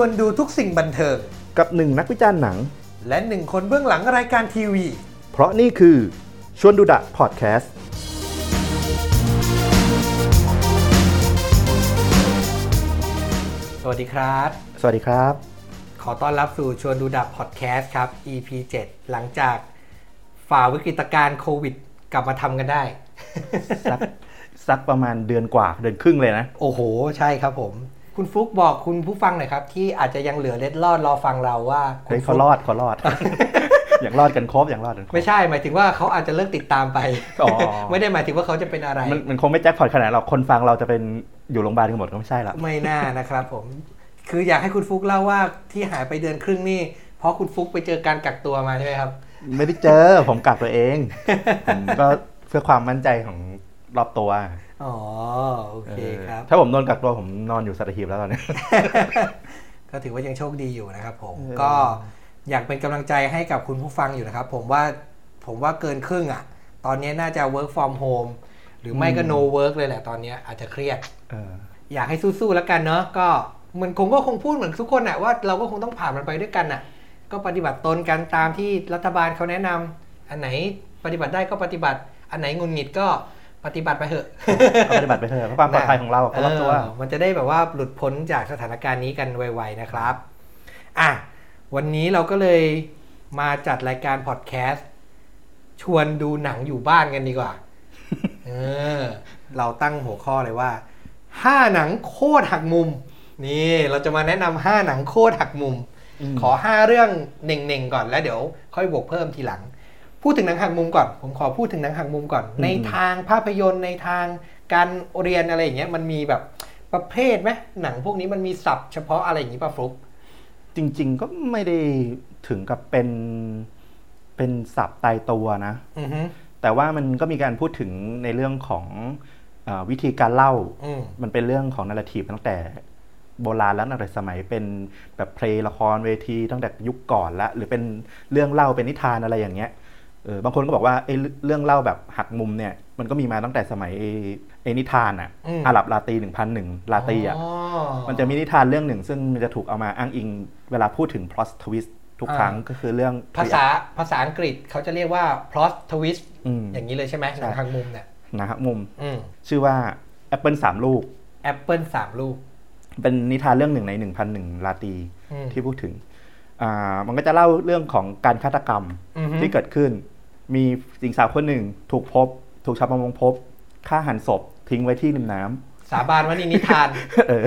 วนดูทุกสิ่งบันเทิง กับหนึ่งนักวิจารณ์หนัง และหนึ่งคนเบื้องหลังรายการทีวี เพราะนี่คือชวนดูดะพอดแคสต์สวัสดีครับ สวัสดีครับ ขอต้อนรับสู่ชวนดูดับพอดแคสต์ครับ EP 7 หลังจากฝ่าวิกฤตการณ์โควิด กลับมาทำกันได้สักสักประมาณเดือนกว่าเดือนครึ่งเลยนะ โอ้โห ใช่ครับผม คุณฟลุกบอกคุณผู้ฟังหน่อยครับ ที่อาจจะยังเหลือเล็ดลอดรอฟังเราว่าคุเฮ้ยณฟเขาลุ๊กรอดเขารอด อย่างรอดกันครบอย่างรอดกันครบไม่ใช่หมายถึงว่าเขาอาจจะเลิกติดตามไปอ๋อไม่ได้หมายถึงว่าเขาจะเป็นอะไร มันมันคงไม่แจ็คพอตขนาดหรอกคนฟังเราจะเป็นอยู่โรงพยาบาลกันหมดก็ไม่ใช่ละไม่น่านะครับผมคืออยากให้คุณฟุกเล่าว่าที่หายไปเดือนครึ่งนี่เพราะคุณฟุกไปเจอการกักตัวมาใช่ไหมครับ ไม่ได้เจอผมกักตัวเองผมก็เพื่อความมั่นใจของรอบตัว อ๋อโอเคครับเออถ้าผมโดนกักตัวผมนอนอยู่สัตหีบแล้วตอนนี้ก็ถือว่ายังโชคดีอยู่นะครับผมเออก็อยากเป็นกำลังใจให้กับคุณผู้ฟังอยู่นะครับ ผมว่าผมว่าเกินครึ่งอะ ตอนนี้น่าจะ work from home หรือไม่ก็ no work เลยแหละตอนนี้อาจจะเครียดเอออยากให้สู้ๆแล้วกันเนาะก็เหมือนคงก็คงพูดเหมือนทุกคนอะว่าเราก็คงต้องผ่านมันไปด้วยกันอะก็ปฏิบัติตนกันตามที่รัฐบาลเขาแนะนำอันไหนปฏิบัติได้ก็ปฏิบัติ อันไหนงุนงิดก็ ปฏิบัติไปเถอะเอาปฏิบัติไปเถอะเพื่อความปลอดภัยของเราเขารอบตัวเออมันจะได้แบบว่าหลุดพ้นจากสถานการณ์นี้กันไวๆนะครับอะวันนี้เราก็เลยมาจัดรายการพอดแคสต์ชวนดูหนังอยู่บ้านกันดีกว่า เออ เราตั้งหัวข้อเลยว่าห้าหนังโคตรหักมุม นี่ เราจะมาแนะนำห้าหนังโคตรหักมุมอืมขอห้าเรื่องเน่งๆก่อนแล้วเดี๋ยว ค่อยบวกเพิ่มทีหลัง พูดถึงหนังหักมุมก่อน ผมขอพูดถึงหนังหักมุมก่อน ในทางภาพยนตร์ในทางการเรียนอะไรอย่างเงี้ยมันมีแบบประเภทไหมหนังพวกนี้มันมีศัพท์เฉพาะอะไรอย่างงี้ป่ะฟลุ๊กจริง ๆ ก็ไม่ได้ถึงกับเป็นเป็นศัพท์ตายตัวนะอือฮึแต่ว่ามันก็มีการพูดถึงในเรื่องของเออวิธีการเล่าอืมมันเป็นเรื่องของนาราทีฟตั้งแต่โบราณแล้วตั้งแต่สมัยเป็นแบบเพลงละครเวทีตั้งแต่ยุคก่อนละหรือเป็นเรื่องเล่าเป็นนิทานอะไรอย่างเงี้ย เออบางคนก็บอกว่าไอ้เรื่องเล่าแบบหักมุมเนี่ยมันก็มีมาตั้งแต่สมัยไอ้ไอ้นิทานอะอืมอาหรับลาตีหนึ่งพันหนึ่งลาตีอะอ๋อมันจะมีนิทานเรื่องหนึ่ง ซึ่งมันจะถูกเอามาอ้างอิงเวลาพูดถึง plot twist ทุกอ่าครั้งก็คือเรื่องภาษาภาษาอังกฤษเขาจะเรียกว่า plot twist อืมอย่างนี้เลยใช่ไหมหนังหักมุมเนี่ยนะฮะมุมอืมชื่อว่าแอปเปิลสามลูกแอปเปิลสามลูก เป็นนิทานเรื่องหนึ่งในหนึ่งพันหนึ่งราตรีอืมที่พูดถึงอ่า มันก็จะเล่าเรื่องของการฆาตกรรมอือฮึที่เกิดขึ้น มีหญิงสาวคนหนึ่งถูกพบ ถูกชาวประมงพบฆ่าหั่นศพ ทิ้งไว้ที่ริมน้ำสาบานว่านี่นิทานเออ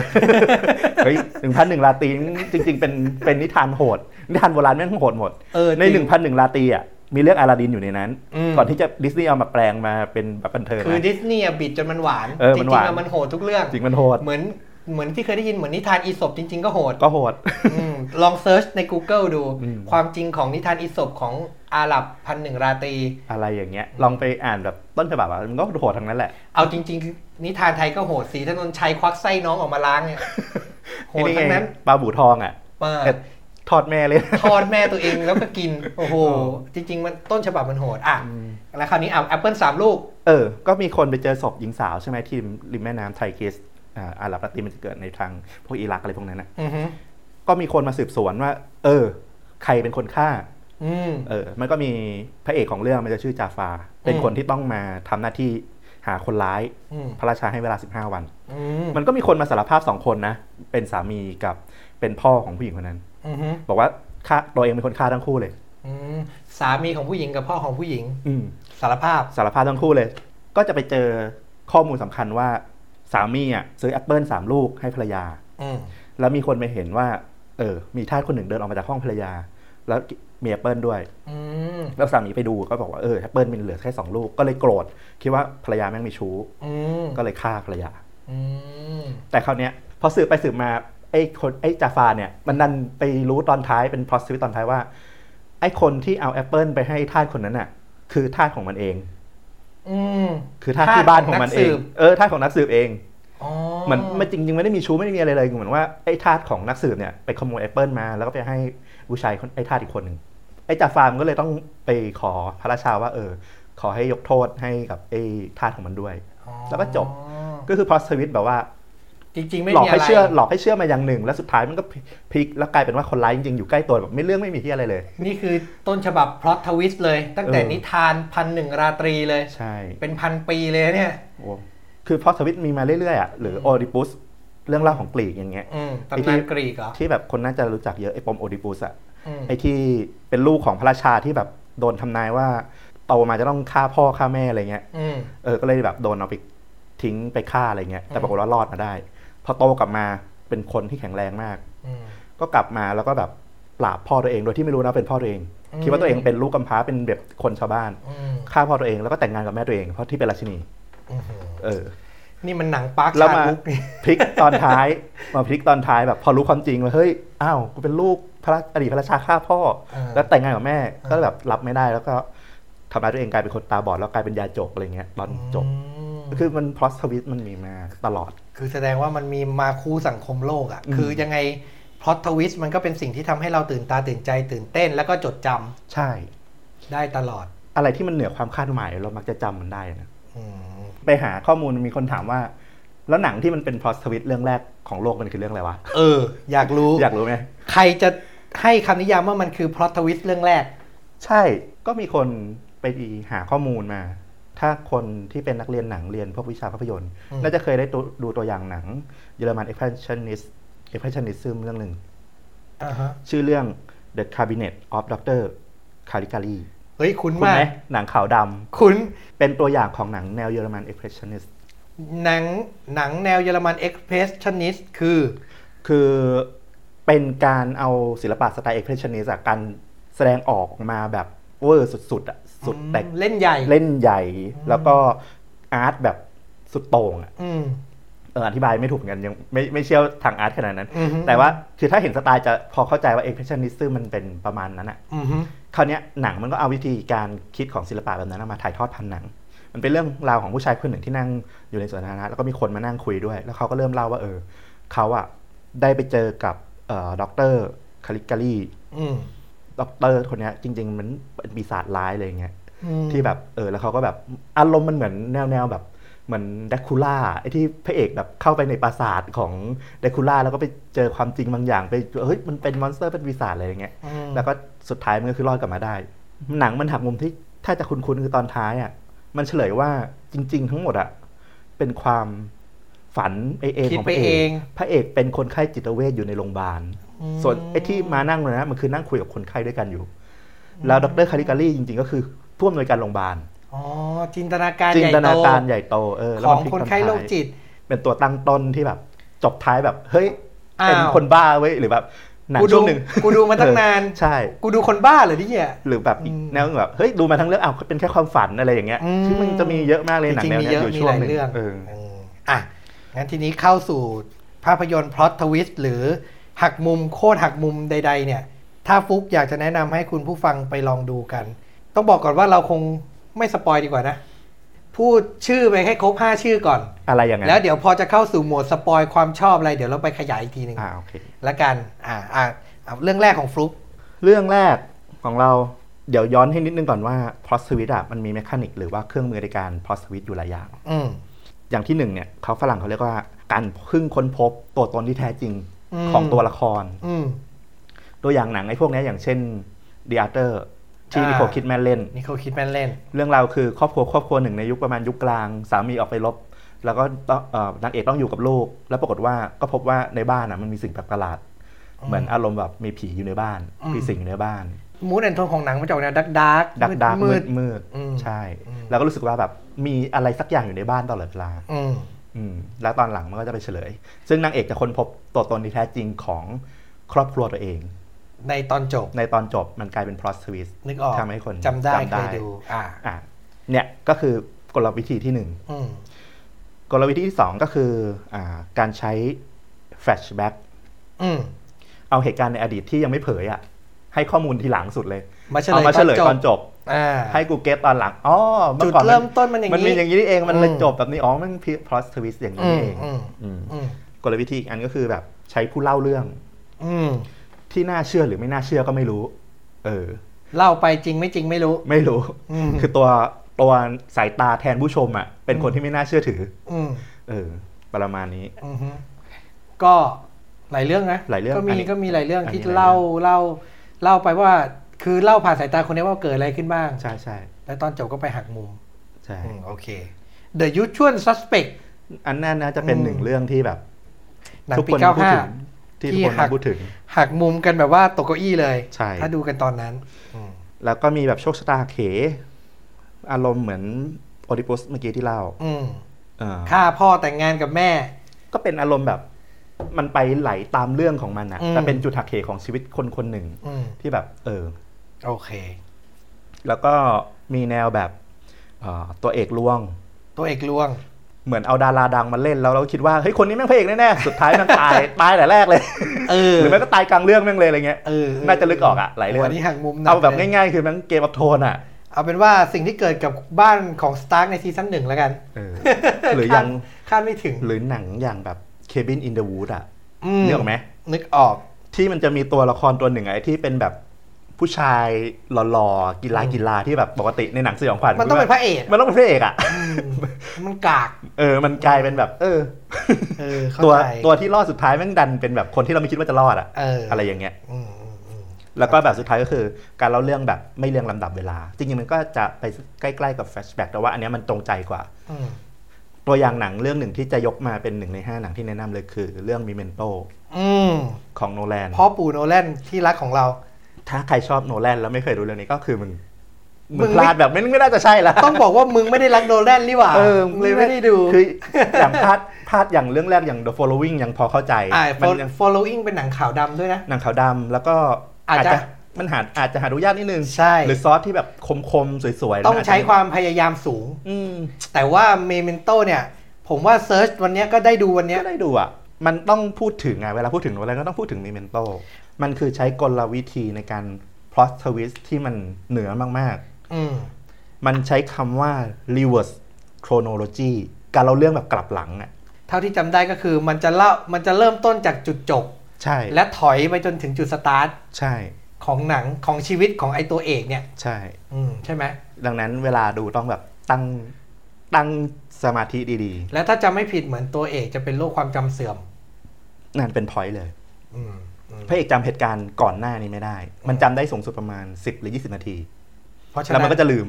เฮ้ยหนึ่งพันหนึ่งราตรีจริง ๆ เป็นเป็นนิทานโหด นิทานโบราณแม่งโหดหมดเออในจริหนึ่งพันหนึ่งราตรีอะมีเรื่องอาลาดินอยู่ในนั้นอืมก่อนที่จะดิสนีย์เอามาแปลงมาเป็นแบบบันเทิงคือนะดิสนีย์อะบิดจนมันหวานเออจมันริหงวานๆอะมันโหดทุกเรื่อง จริงมันโหด เหมือน เหมือนที่เคยได้ยินเหมือนนิทานอีสปจริง ๆ ก็โหดก็โหดอืมลอง search ใน Google ดูอืมความจริงของนิทานอีสปของอาหรับพันหนึ่งราตรีอะไรอย่างเงี้ย ลองไปอ่านแบบต้นฉบับอะมันก็โหดทั้งนั้นแหละ เอาจริงๆคือนิทานไทยก็โหดศรีธนญชัยควักไส้น้องออกมาล้างเนี่ยโหดไอ้ทั้งนั้นปลาบู่ทองอะมาเอ็ดทอดแม่เลยทอดแม่ตัวเองแล้วก็กิน โอ้โหโอ้จริง ๆ มันต้นฉบับมันโหดอะแล้วคราวนี้เอาแอปเปิลสามลูก เออ ก็มีคนไปเจอศพหญิงสาวใช่ไหมที่ริมแม่น้ำไทกิส อ่าอาหรับลาตินมันจะเกิดในทางพวกอิรักอะไรพวกนั้นนะอือฮึก็มีคนมาสืบสวนว่า เออ ใครเป็นคนฆ่าอืมเออ มันก็มีพระเอกของเรื่องมันจะชื่อจาฟา เป็นอืมคนที่ต้องมาทำหน้าที่หาคนร้ายอืมพระราชาให้เวลา15วันอืมมันก็มีคนมาสารภาพสองคนนะ เป็นสามีกับเป็นพ่อของผู้หญิงคนนั้นอือฮึบอกว่าฆ่าตัวเองเป็นคนฆ่าทั้งคู่เลยอืมสามีของผู้หญิงกับพ่อของผู้หญิง อืมสารภาพสารภาพทั้งคู่เลย ก็จะไปเจอข้อมูลสำคัญว่า สามีอะซื้อแอปเปิลสามลูกให้ภรรยาอืมแล้วมีคนไปเห็นว่า เออ มีทาสคนหนึ่งเดินออกมาจากห้องภรรยา แล้วมีแอปเปิลด้วยอืมแล้วสามีไปดูก็บอกว่าเออแอปเปิลมันเหลือแค่สองลูกก็เลยโกรธคิดว่าภรรยาแม่งมีชู้อืมก็เลยฆ่าภรรยาอืมแต่คราวเนี้ยพอสืบไปสืบมาไอ้คนไอ้จาฟาเนี่ยมันดันไปรู้ตอนท้ายเป็น plot twist ตอนท้ายว่าไอ้คนที่เอาแอปเปิลไปให้ทาสคนนั้นน่ะ คือทาสของมันเอง อืมคือทาสที่บ้านของมันเองเออทาสของนักสืบเองอ๋อเหมือนมันจริงๆไม่ได้มีชู้ไม่ได้มีอะไรเลยเหมือนว่าไอ้ทาสของนักสืบเนี่ยไปขโมยแอปเปิลมาแล้วก็ไปให้ผู้ชายคนไอ้ทาสอีกคนหนึ่งไอ้จ่าฟาร์มก็เลยต้องไปขอพระราชาว่า เออ ขอให้ยกโทษให้กับไอ้ทาสของมันด้วยอ๋อแล้วก็จบก็คือ plot twist แบบว่า จริงๆไม่หลอกมีอะให้ไรเชื่อหลอกให้เชื่อมาอย่างหนึ่ง แล้วสุดท้ายมันก็พลิกแล้วกลายเป็นว่าคนร้ายจริงๆอยู่ใกล้ตัวแบบไม่เรื่องไม่มีที่อะไรเลย นี่คือต้นฉบับ plot twist เลย ตั้งแต่เออนิทานพันหนึ่งราตรีเลยใช่เป็นพันปีเลยเนี่ยโอ้คือ plot twist มีมาเรื่อยๆอะหรือโอดิปุสเรื่องเล่าของกรีกอย่างเงี้ยอืมไอ้ที่นานกรีกเหรอที่แบบคนน่าจะรู้จักเยอะไอ้ปมโอดิปุสอะอืมไอ้ที่เป็นลูกของพระราชาที่แบบโดนทำนายว่าโตมาจะต้องฆ่าพ่อฆ่าแม่อะไรเงี้ยอืมเออก็เลยแบบโดนเอาไปทิ้งไปฆ่าอะไรเงี้ยแต่ปรากฏว่ารอดมาได้ พอโตกลับมาเป็นคนที่แข็งแรงมากอืมก็กลับมาแล้วก็แบบปราบพ่อตัวเองโดยที่ไม่รู้นะเป็นพ่อตัวเองอืมคิดว่าตัวเองเป็นลูกกำพร้าเป็นแบบคนชาวบ้านอืมฆ่าพ่อตัวเองแล้วก็แต่งงานกับแม่ตัวเองเพราะที่เป็นราชินีอืมเออ นี่มันหนังปาร์คแล้วชามาลุกนี่พลิกตอนท้าย มาพลิกตอนท้ายแบบ พอรู้ความจริงว่าเฮ้ยอ้าวกูเป็นลูกพระอดีตพระราชาฆ่าพ่ออ่าแล้วแต่งงานกับแม่ ก็แบบรับไม่ได้แล้วก็ทำร้ายตัวเองกลายเป็นคนตาบอดแล้วกลายเป็นยาจกอะไรเงี้ยตอนจบอืม คือมัน plot twist มันมีมาตลอด คือแสดงว่ามันมีมาคู่สังคมโลกอะอืมคือยังไง plot twist มันก็เป็นสิ่งที่ทำให้เราตื่นตาตื่นใจตื่นเต้นแล้วก็จดจำใช่ ได้ตลอด อะไรที่มันเหนือความคาดหมายเรามักจะจำมันได้นะอืมไปหาข้อมูลมีคนถามว่า แล้วหนังที่มันเป็นพลอสทวิตเรื่องแรกของโลกมันคือเรื่องอะไรวะ เออ อยากรู้ อยากรู้ไหมใครจะให้คำนิยามว่ามันคือพล็อตทวิสต์เรื่องแรก ใช่ ก็มีคนไปหาข้อมูลมา ถ้าคนที่เป็นนักเรียนหนังเรียนพวกวิชาภาพยนตร์อืมน่าจะเคยได้ดูดูตัวอย่างหนัง เยอรมัน expressionist expressionism เรื่องหนึ่งอ่าฮะชื่อเรื่อง The Cabinet of Dr. Caligari เฮ้ย คุ้นคุณมาไหมกหนังขาวดคุ้นำเป็นตัวอย่างของหนังแนวเยอรมัน expressionist หนังหนังแนวเยอรมัน expressionistคือ คือเป็นการเอาศิลปะสไตล์ expressionist อะการแสดงออกมาแบบเวอร์สุดๆอะ สุดแต่เล่นใหญ่เล่นใหญ่ แล้วก็อาร์ตแบบสุดโต่งอะอืมเอออธิบายไม่ถูกเหมือนกันยังไม่ไม่เชี่ยวทางอาร์ตขนาดนั้นอือฮึแต่ว่าคือถ้าเห็นสไตล์จะพอเข้าใจว่า expressionism มันเป็นประมาณนั้นอะอือฮึคราวเนี้ยหนังมันก็เอาวิธีการคิดของศิลปะแบบนั้นมาถ่ายทอดผ่านหนัง มันเป็นเรื่องราวของผู้ชายคนหนึ่งที่นั่งอยู่ในสวนสาธารณะแล้วก็มีคนมานั่งคุยด้วย แล้วเขาก็เริ่มเล่าว่าเออเขาอะได้ไปเจอกับเอ่อด็อกเตอร์ Caligari อืม ด็อกเตอร์คนเนี้ยจริง ๆ มันเป็นปีศาจร้ายเลยอย่างเงี้ยอืมที่แบบเออแล้วเขาก็แบบอารมณ์มันเหมือนแนวแนวแบบเหมือนแดรกคูล่าไอ้ที่พระเอกแบบเข้าไปในปราสาทของแดรกคูล่าแล้วก็ไปเจอความจริงบางอย่างไปเฮ้ยมันเป็น monster เป็นปีศาจอะไรอย่างเงี้ยอืมแล้วก็สุดท้ายมันก็คือรอดกลับมาได้ หนังมันหักมุมที่ถ้าจะคุ้นๆคือตอนท้ายอะมันเฉลยว่าจริง ๆ ทั้งหมดอะเป็นความฝันไปเองคิดของไปเองของพระเอก พระเอกเป็นคนไข้จิตเวชอยู่ในโรงพยาบาลอืม ส่วนไอ้ที่มานั่งเลยนะมันคือนั่งคุยกับคนไข้ด้วยกันอยู่ แล้วดร. Caligari จริงๆ ก็คือผู้อำนวยการโรงพยาบาลอ๋อจินตนาการใหญ่โต จินตนาการใหญ่โตเออแล้วของมัพลิกคนตอไข้โรคท้ายจิต เป็นตัวตั้งต้นที่แบบ จบท้ายแบบเฮ้ยอ้าวเป็นคนบ้าเว้ยหรือแบบหนังกูดูช่วงหนึ่งกูดูมาตั้งนานใช่ กูดูคนบ้าเหรอที่เนี่ยหรือแบบอีกอืมแนวแบบเฮ้ยดูมาทั้งเรื่องอ้าวเป็นแค่ความฝันอะไรอย่างเงี้ยอืมซึ่งมันจะมีเยอะมากเลยหนังจริงแนๆวมีเนี้เยยอะอยู่มีช่หวงลายหนึ่งเรื่องเออมอะงั้นทีนี้เข้าสู่ภาพยนตร์พล็อตทวิสต์หรือ หักมุมโคตรหักมุมใด ๆ เนี่ย ถ้าฟุกอยากจะแนะนำให้คุณผู้ฟังไปลองดูกัน ต้องบอกก่อนว่าเราคงไม่สปอยดีกว่านะ พูดชื่อไปให้ครบ5ชื่อก่อน อะไรอย่างเงี้ยแล้วเดี๋ยวพอจะเข้าสู่โหมดสปอยความชอบอะไรเดี๋ยวเราไปขยายอีกทีหนึ่งอ่าโอเคละกันอ่าอ่าเอาเรื่องแรกของฟลุกเรื่องแรกของเราเดี๋ยวย้อนให้นิดนึงก่อนว่า plot switch อะมันมี m ม c h a n i c หรือว่าเครื่องมือในการ plot switch อยู่หลายอย่างอืมอย่างที่หนึ่งเนี่ยเขาฝรั่งเขาเรียกว่าการเพึ่งค้นพบตัวตนที่แท้จริงอืม ของตัวละครอืมตัวอย่างหนังไอ้พวกเนี้ยอย่างเช่น The Arthur ที่อ่านิโคลคิดแมนเล่นนี่เขาคิดแมนเล่น เรื่องราวคือครอบครัวครอบครัวหนึ่งในยุคประมาณยุคกลาง สามีออกไปรบ แล้วก็ต้องเอ่อนางเอกต้องอยู่กับลูก แล้วปรากฏว่าก็พบว่าในบ้านอะมันมีสิ่งแปลกประหลาดอืมเหมือนอารมณ์แบบมีผีอยู่ในบ้านอืมมีสิ่งอยู่ในบ้านมูดแอนโทนของหนังมันจะออกแนวดักดักดักดักมืมืดดมืดอืมใช่อืมแล้วก็รู้สึกว่าแบบมีอะไรสักอย่างอยู่ในบ้านตลอดเวลาอืมอืม แล้วตอนหลังมันก็จะไปเฉลย ซึ่งนางเอกจะค้นพบตัวตนที่แท้จริงของครอบครัวตัวเอง ในตอนจบ ในตอนจบมันกลายเป็น plot twist นึกออกทำให้คนจำได้จำได้เคยดูอ่าอะเนี่ยก็คือกลวิธีที่หนึ่งอืมกลวิธีที่สองก็คืออ่าการใช้ flashback อืมเอาเหตุการณ์ในอดีตที่ยังไม่เผยอะ ให้ข้อมูลทีหลังสุดเลยมาเฉลเอายมาเฉลยตตออนนจจบบอ่า ให้กูเก็ตตอนหลังอ๋อเมื่จุอดก่อนเริ่มต้นมันอย่างมันมีอย่างนี้นี่เองมันเลยอืมจบแบบนี้อ๋อมันพี plot twist อย่างนี้อืนี่มเองอืมอืมอืมกลวิธีอีกอันก็คือแบบใช้ผู้เล่าเรื่อง อืมที่น่าเชื่อหรือไม่น่าเชื่อก็ไม่รู้ เออ เล่าไปจริงไม่จริงไม่รู้ ไม่รู้อืมคือตัวตัวสายตาแทนผู้ชมอะ เป็นคนที่ไม่น่าเชื่อถือ อืมเออ ประมาณนี้อืมฮึก็หลายเรื่องนะหลายเรื่องก็มีอันนี้ก็มีหลายเรื่องอันนี้ที่หลายเรื่องเล่าเล่าเล่าไปว่า คือเล่าผ่านสายตาคนนี้ว่าเกิดอะไรขึ้นบ้าง ใช่ใช่แล้วตอนจบก็ไปหักมุม ใช่อืมโอเค The Usual Suspect อันนั้นนะจะเป็นอืมหนึ่งเรื่องที่แบบหนังทุกปีคนพูดถึง95ที่ที่ทุกคนหักพูดถึง หักมุมกันแบบว่าตกเก้าอี้เลย ใช่ ถ้าดูกันตอนนั้นอืมแล้วก็มีแบบโชคชะตาเข อารมณ์เหมือนโอดิปุสเมื่อกี้ที่เล่าอืมเออฆ่าพ่อแต่งงานกับแม่ ก็เป็นอารมณ์แบบมันไปไหลตามเรื่องของมันอะอืมแต่เป็นจุดหักเหของชีวิตคนคนหนึ่งอืมที่แบบ เออ โอเค แล้วก็มีแนวแบบเอ่อตัวเอกลวง ตัวเอกลวง เหมือนเอาดาราดังมาเล่นแล้วเราคิดว่าเฮ้ยคนนี้แม่งพระเอกแน่ๆสุดท้ายแม่งตายตายแต่แรกเลยเออหรือแม่งก็ตายกลางเรื่องแม่งเลยอะไรเงี้ยเออน่าจะนึกออกอะหลายเรื่องนี้หักมุมหนักเอาแบบง่ายๆ คือแม่ง Game of Thrones อะเอาเป็นว่าสิ่งที่เกิดกับบ้านของสตาร์กในซีซั่นหนึ่งแล้วกันเออหรืออย่างคาดคาดไม่ถึงหรือหนังอย่างแบบ Cabin in the Woods อะมนึกออกไหมนึกออกที่มันจะมีตัวละครตัวหนึ่งอะไอ้ที่เป็นแบบ ผู้ชายหล่อๆกีฬาอืมกีฬาที่แบบปกติในหนังสยองขวัญมันต้องเป็นพระเอกมันต้องเป็นพระเอกอะอืมมันกาก เออ มันกลายเป็นแบบ เออเออเข้าตัวใจตัวที่รอดสุดท้ายแม่งดันเป็นแบบคนที่เราไม่คิดว่าจะรอดอะเออออะไรอย่างเงี้ยอืมอืมอืมแล้วก็แบบสุดท้ายก็คือ การเล่าเรื่องแบบไม่เรียงลำดับเวลา จริงๆมันก็จะไปใกล้ๆกับแฟชแบ็กแต่ว่าอันเนี้ยมันตรงใจกว่าอืมตัวอย่างหนังเรื่องหนึ่งที่จะยกมาเป็นหนึ่งในห้าหนังที่แนะนำเลยคือ เรื่องมิเมนโตอืมของโนแลนพ่อปู่โนแลนที่รักของเรา ถ้าใครชอบโนแลนแล้วไม่เคยดูเรื่องนี้ก็คือมึงมึมึงงไม่พลาดแบบไม่ไม่น่าจะใช่ละต้องบอกว่ามึงไม่ได้รักโนแลนนี่หว่าเออเลยไม่ได้ดูคืออย่างพลาดพลาดอย่างเรื่องแรกอย่าง The Following ยังพอเข้าใจอ่ามันยัง following เป็นหนังขาวดำด้วยนะหนังขาวดำแล้วก็อาจจะมันหาอาจจะหาดูยากนิดนึงใช่หรือซอสที่แบบคมๆสวยๆ ต้องนะใช้ความพยายามสูง อืมแต่ว่า Memento เนี่ย ผมว่า search วันเนี้ยก็ได้ดูวันเนี้ยก็ได้ดูอะมันต้องพูดถึงไงเวลาพูดถึงโนแลนก็ต้องพูดถึง Memento มันคือใช้กลวิธีในการ plot twist ที่มันเหนือมากอืมๆมันใช้คำว่า reverse chronology การเล่าเรื่องแบบกลับหลังอะเท่าที่จำได้ก็คือมันจะเล่ามันจะเริ่มต้นจากจุดจบ ใช่ และถอยไปจนถึงจุดสตาร์ท ใช่ ของหนังของชีวิตของไอตัวเอกเนี่ย ใช่ อืมใช่ไหม ดังนั้นเวลาดูต้องแบบตั้งตั้งสมาธิดีและถ้าจำไม่ผิดเหมือนตัวเอกจะเป็นโรคความจำเสื่อมๆนั่นเป็นพอยต์เลย อืมอืม พระเอกจำเหตุการณ์ก่อนหน้านี้ไม่ได้ มันจำได้สูงสุดประมาณ 10 หรือ 20 นาที เพราะฉะแล้วนั้มันนก็จะลืม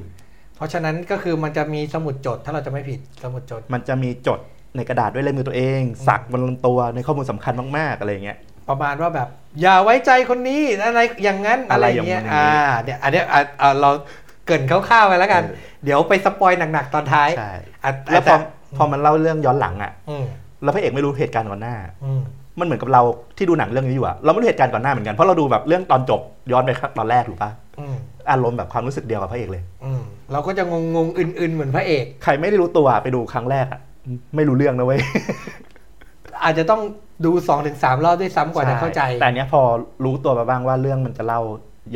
เพราะฉะนั้นก็คือมันจะมีสมุดจดถ้าเราจะไม่ผิดสมุดจด มันจะมีจดในกระดาษด้วยลายมือตัวเอง สักบนลำตัวในข้อมูลสำคัญมากๆอะไรอย่างเงี้ยประมาณว่าแบบ อย่าไว้ใจคนนี้อะไรอย่างนั้นอะอะไรไรอย่างเงี้ยอย่างนี้อ่าเดี๋ยวอันเนี้ยอะอะเราเกรินคร่าวๆไปแล้วกันเออเดี๋ยวไปสปอยหนักๆตอนท้ายใช่อะแล้วพอแต่พอมันเล่าเรื่องย้อนหลังอะอืมแล้วพระเอกไม่รู้เหตุการณ์ก่อนหน้าอื มมันเหมือนกับเราที่ดูหนังเรื่องนี้อยู่อะเราไม่รู้เหตุการณ์ก่อนหน้าเหมือนกันเพราะเราดูแบบเรื่องตอนจบย้อนไปตอนแรกถูกปะอืมอารมณ์แบบความรู้สึกเดียวกับพระเอกเลยอืมเราก็จะงงๆอื่นๆเหมือนพระเอก ใครไม่ได้รู้ตัวไปดูครั้งแรกอะไม่รู้เรื่องนะเว้ยอาจจะต้องดูสองถึงสามรอบด้วยซ้ำกว่าจะเข้าใจ แต่อันเนี้ยพอรู้ตัวมาบ้างว่าเรื่องมันจะเล่า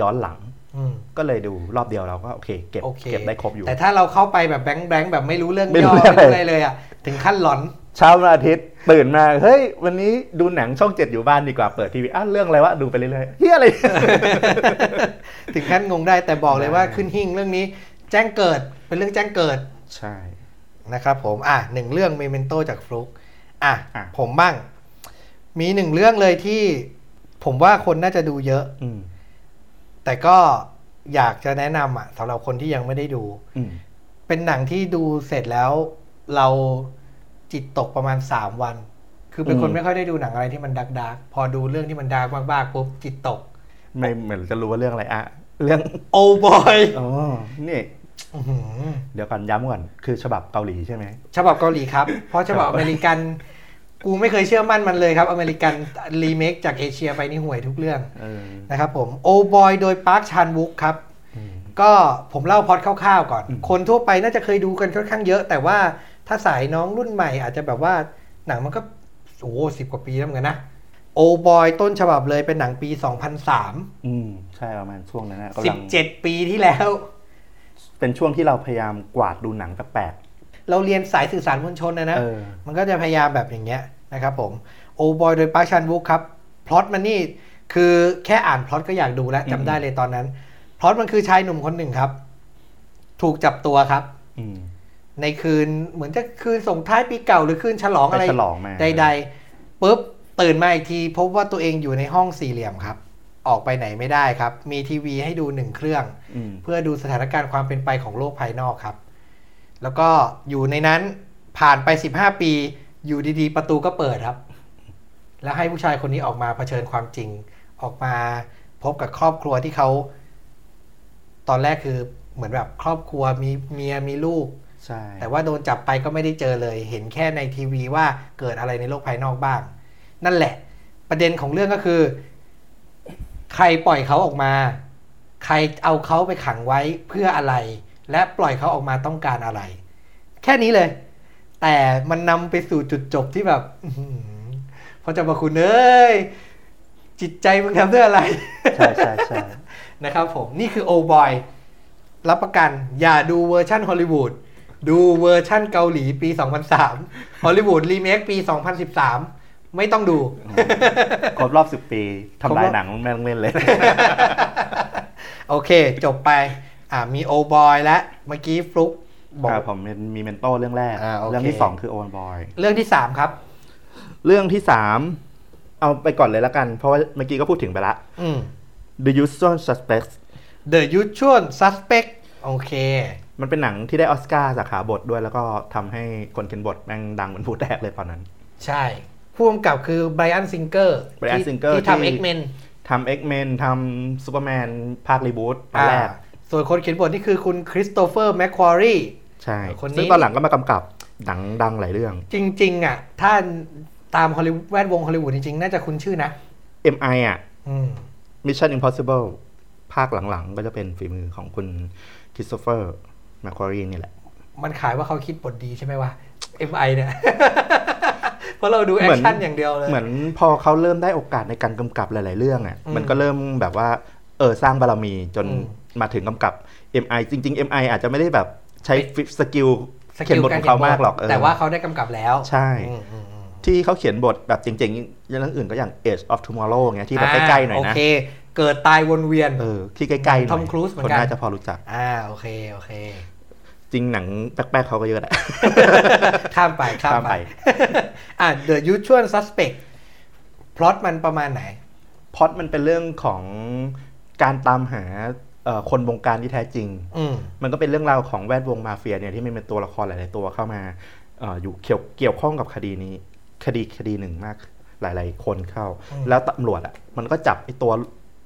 ย้อนหลังอืมก็เลยดูรอบเดียวเราก็โอเคเก็บโอเคเก็บได้ครบอยู่ แต่ถ้าเราเข้าไปแบบแบงค์แบงค์แบบไม่รู้เรื่องไม่รู้ย่อเรื่องไม่รู้อะไรเลยอะถึงขั้นหลอน เช้าวันอาทิตย์ตื่นมาเฮ้ยวันนี้ดูหนังช่องเจ็ดอยู่บ้านดีกว่าเปิดทีวีอะเรื่องอะไรวะดูไปเรื่อยๆเฮียอะไร ถึงขั้นงงได้แต่บอกเลยว่าได้ขึ้นหิ่งเรื่องนี้ แจ้งเกิดเป็นเรื่องแจ้งเกิด ใช่นะครับผมอะหนึ่งเรื่อง Memento จากฟลุกอะอะผมบ้าง มีหนึ่งเรื่องเลยที่ผมว่าคนน่าจะดูเยอะอืมแต่ก็อยากจะแนะนำอะสำหรับคนที่ยังไม่ได้ดูอืมเป็นหนังที่ดูเสร็จแล้วเรา จิตตกประมาณสามวัน คือเป็นคนไม่ค่อยได้ดูหนังอะไรที่มัน dark dark ๆพอดูเรื่องที่มัน dark มากๆปุ๊บจิตตก ไม่เหมือนจะรู้ว่าเรื่องอะไรอะเรื่องโอ้บอยอ๋อนี่เดี๋ยวก่อนย้ำก่อนคือฉบับเกาหลีใช่ไหมฉบับเกาหลีครับเพราะฉบับอเมริกันกูไม่เคยเชื่อมั่นมันเลยครับ อเมริกันรีเมคจากเอเชียไปนี่ห่วยทุกเรื่องเออนะครับผมโอบอยโดยปาร์คชานวุกครับอืมก็ผมเล่าพล็อดคร่าวๆก่อนอืมคนทั่วไปน่าจะเคยดูกันค่อนข้างเยอะ แต่ว่า ถ้าสายน้องรุ่นใหม่อาจจะแบบว่าหนังมันก็โอ้สิบกว่าปีแล้วเหมือนกันนะโอบอยต้นฉบับเลยเป็นหนังปี 2003 อืม ใช่ประมาณช่วงนั้นนะกำลัง17ปีที่แล้ว เป็นช่วงที่เราพยายามกวาดดูหนังแปลกเราเรียนสายสื่อสารมวลชนนะๆนะเออมันก็จะพยายามแบบอย่างเงี้ยนะครับผม Oldboy โดยปาร์คชานวุคครับพล็อตมันนี่คือแค่อ่านพล็อตก็อยากดูแล้วอืมจำได้เลยตอนนั้นพล็อตมันคือชายหนุ่มคนหนึ่งครับ ถูกจับตัวครับอืม ในคืนเหมือนจะคืนส่งท้ายปีเก่าหรือคืนฉลองอะไรไปฉลองมาใดๆปุ๊บตื่นมาอีกทีพบว่าตัวเองอยู่ในห้องสี่เหลี่ยมครับ ออกไปไหนไม่ได้ครับ มีทีวีให้ดูหนึ่งเครื่องอืมเพื่อดูสถานการณ์ความเป็นไปของโลกภายนอกครับ แล้วก็อยู่ในนั้นผ่านไป 15 ปี อยู่ดีๆ ประตูก็เปิดครับ แล้วให้ผู้ชายคนนี้ออกมาเผชิญความจริง ออกมาพบกับครอบครัวที่เขา ตอนแรกคือเหมือนแบบครอบครัวมีเมียมีลูก ใช่แต่ว่าโดนจับไปก็ไม่ได้เจอเลย เห็นแค่ในทีวีว่าเกิดอะไรในโลกภายนอกบ้าง นั่นแหละ ประเด็นของเรื่องก็คือ ใครปล่อยเขาออกมา ใครเอาเขาไปขังไว้เพื่ออะไร และปล่อยเขาออกมาต้องการอะไร แค่นี้เลย แต่มันนำไปสู่จุดจบที่แบบอื้อหือพระเจ้าพระคุณเอ้ยจิตใจมึงทำด้วยอะไร ใช่ใช่ใช่นะครับผม นี่คือโอบอย รับประกัน อย่าดูเวอร์ชั่นฮอลลีวูด ดูเวอร์ชั่นเกาหลีปี 2003 ฮอลลีวูดรีเมคปี 2013 ไม่ต้องดู ครบรอบสิบปีครบทำรลาอยบหนังแม่งเล่นเลย โอเค จบไป อ่ามีโอบอยและเมื่อกี้ฟลุกบอกครับผมเป็น Memento เรื่องแรกอ่าโอเคเรื่องที่สองคือโอนบอย เรื่องที่ 3 ครับ เรื่องที่สามเอาไปก่อนเลยละกัน เพราะว่าเมื่อกี้ก็พูดถึงไปละอืม The Usual Suspects The Usual Suspect โอเค มันเป็นหนังที่ได้ออสการ์สาขาบทด้วยแล้วก็ทำให้คนเขียนบทแม่งดังเหมือนพลุแตกเลยตอนนั้น ใช่ ผู้กำกับคือไบรอันซิงเกอร์ Bryan Singer ที่ที่ทำ X-Men ทำ X-Men ทำซูเปอร์แมนภาค rebootตอนแรกอ่าส่วนคนเขียนบทนี่คือคุณคริสโตเฟอร์แมคควอรีใช่คนนี้ซึ่งตอนหลังก็มากำกับหนังดังหลายเรื่อง จริง ๆ อะ ถ้าตามฮอลลีแวดวงฮอลลีวูดจริง ๆ น่าจะคุ้นชื่อนะ MI อะอืม Mission Impossible ภาคหลัง ๆ ก็จะเป็นฝีมือของคุณคริสโตเฟอร์แมคควารีนี่แหละ มันขายว่าเขาคิดบทดีใช่ไหมวะ MI เนี่ย เพราะเราดูแอคชั่นอย่างเดียวเลย เหมือนพอเขาเริ่มได้โอกาสในการกำกับหลาย ๆ เรื่องอะอืมมันก็เริ่มแบบว่า เออสร้างบารมีจนอืมมาถึงกำกับ MI จริง ๆ MI อาจจะไม่ได้แบบใช้สกิลสเขียนบทกของเขามากหรอกเออแต่ว่าเขาได้กำกับแล้ว ใช่อืมอืมอืมที่เขาเขียนบทแบบจริงๆอย่างอื่นก็อย่าง Age of Tomorrow เงี้ยที่แบบใกล้ๆหน่อยโอนะเค เกิดตายวนเวียน เออ ที่ใกล้ๆหน่อย Tom Cruise เหมือนคนกันน่าจะพอรู้จัก อ่า โอเค โอเค จริงหนังแป๊กๆเขาก็เยอะแหละข้ามไปข้ามข้ามไปไป อ่า The Usual Suspect พล็อตมันประมาณไหนพล็อดมันเป็นเรื่องของการตามหาเอ่อคนบงการที่แท้จริงอืมมันก็เป็นเรื่องราวของแวดวงมาเฟียเนี่ยที่มันเป็นตัวละครหลาย ๆ ตัวเข้ามาเอ่ออยู่เกี่ยวเกี่ยวข้องกับคดีนี้ คดีคดีหนึ่งมากหลาย ๆ คนเข้าอืมแล้วตำรวจอะมันก็จับไอ้ตัว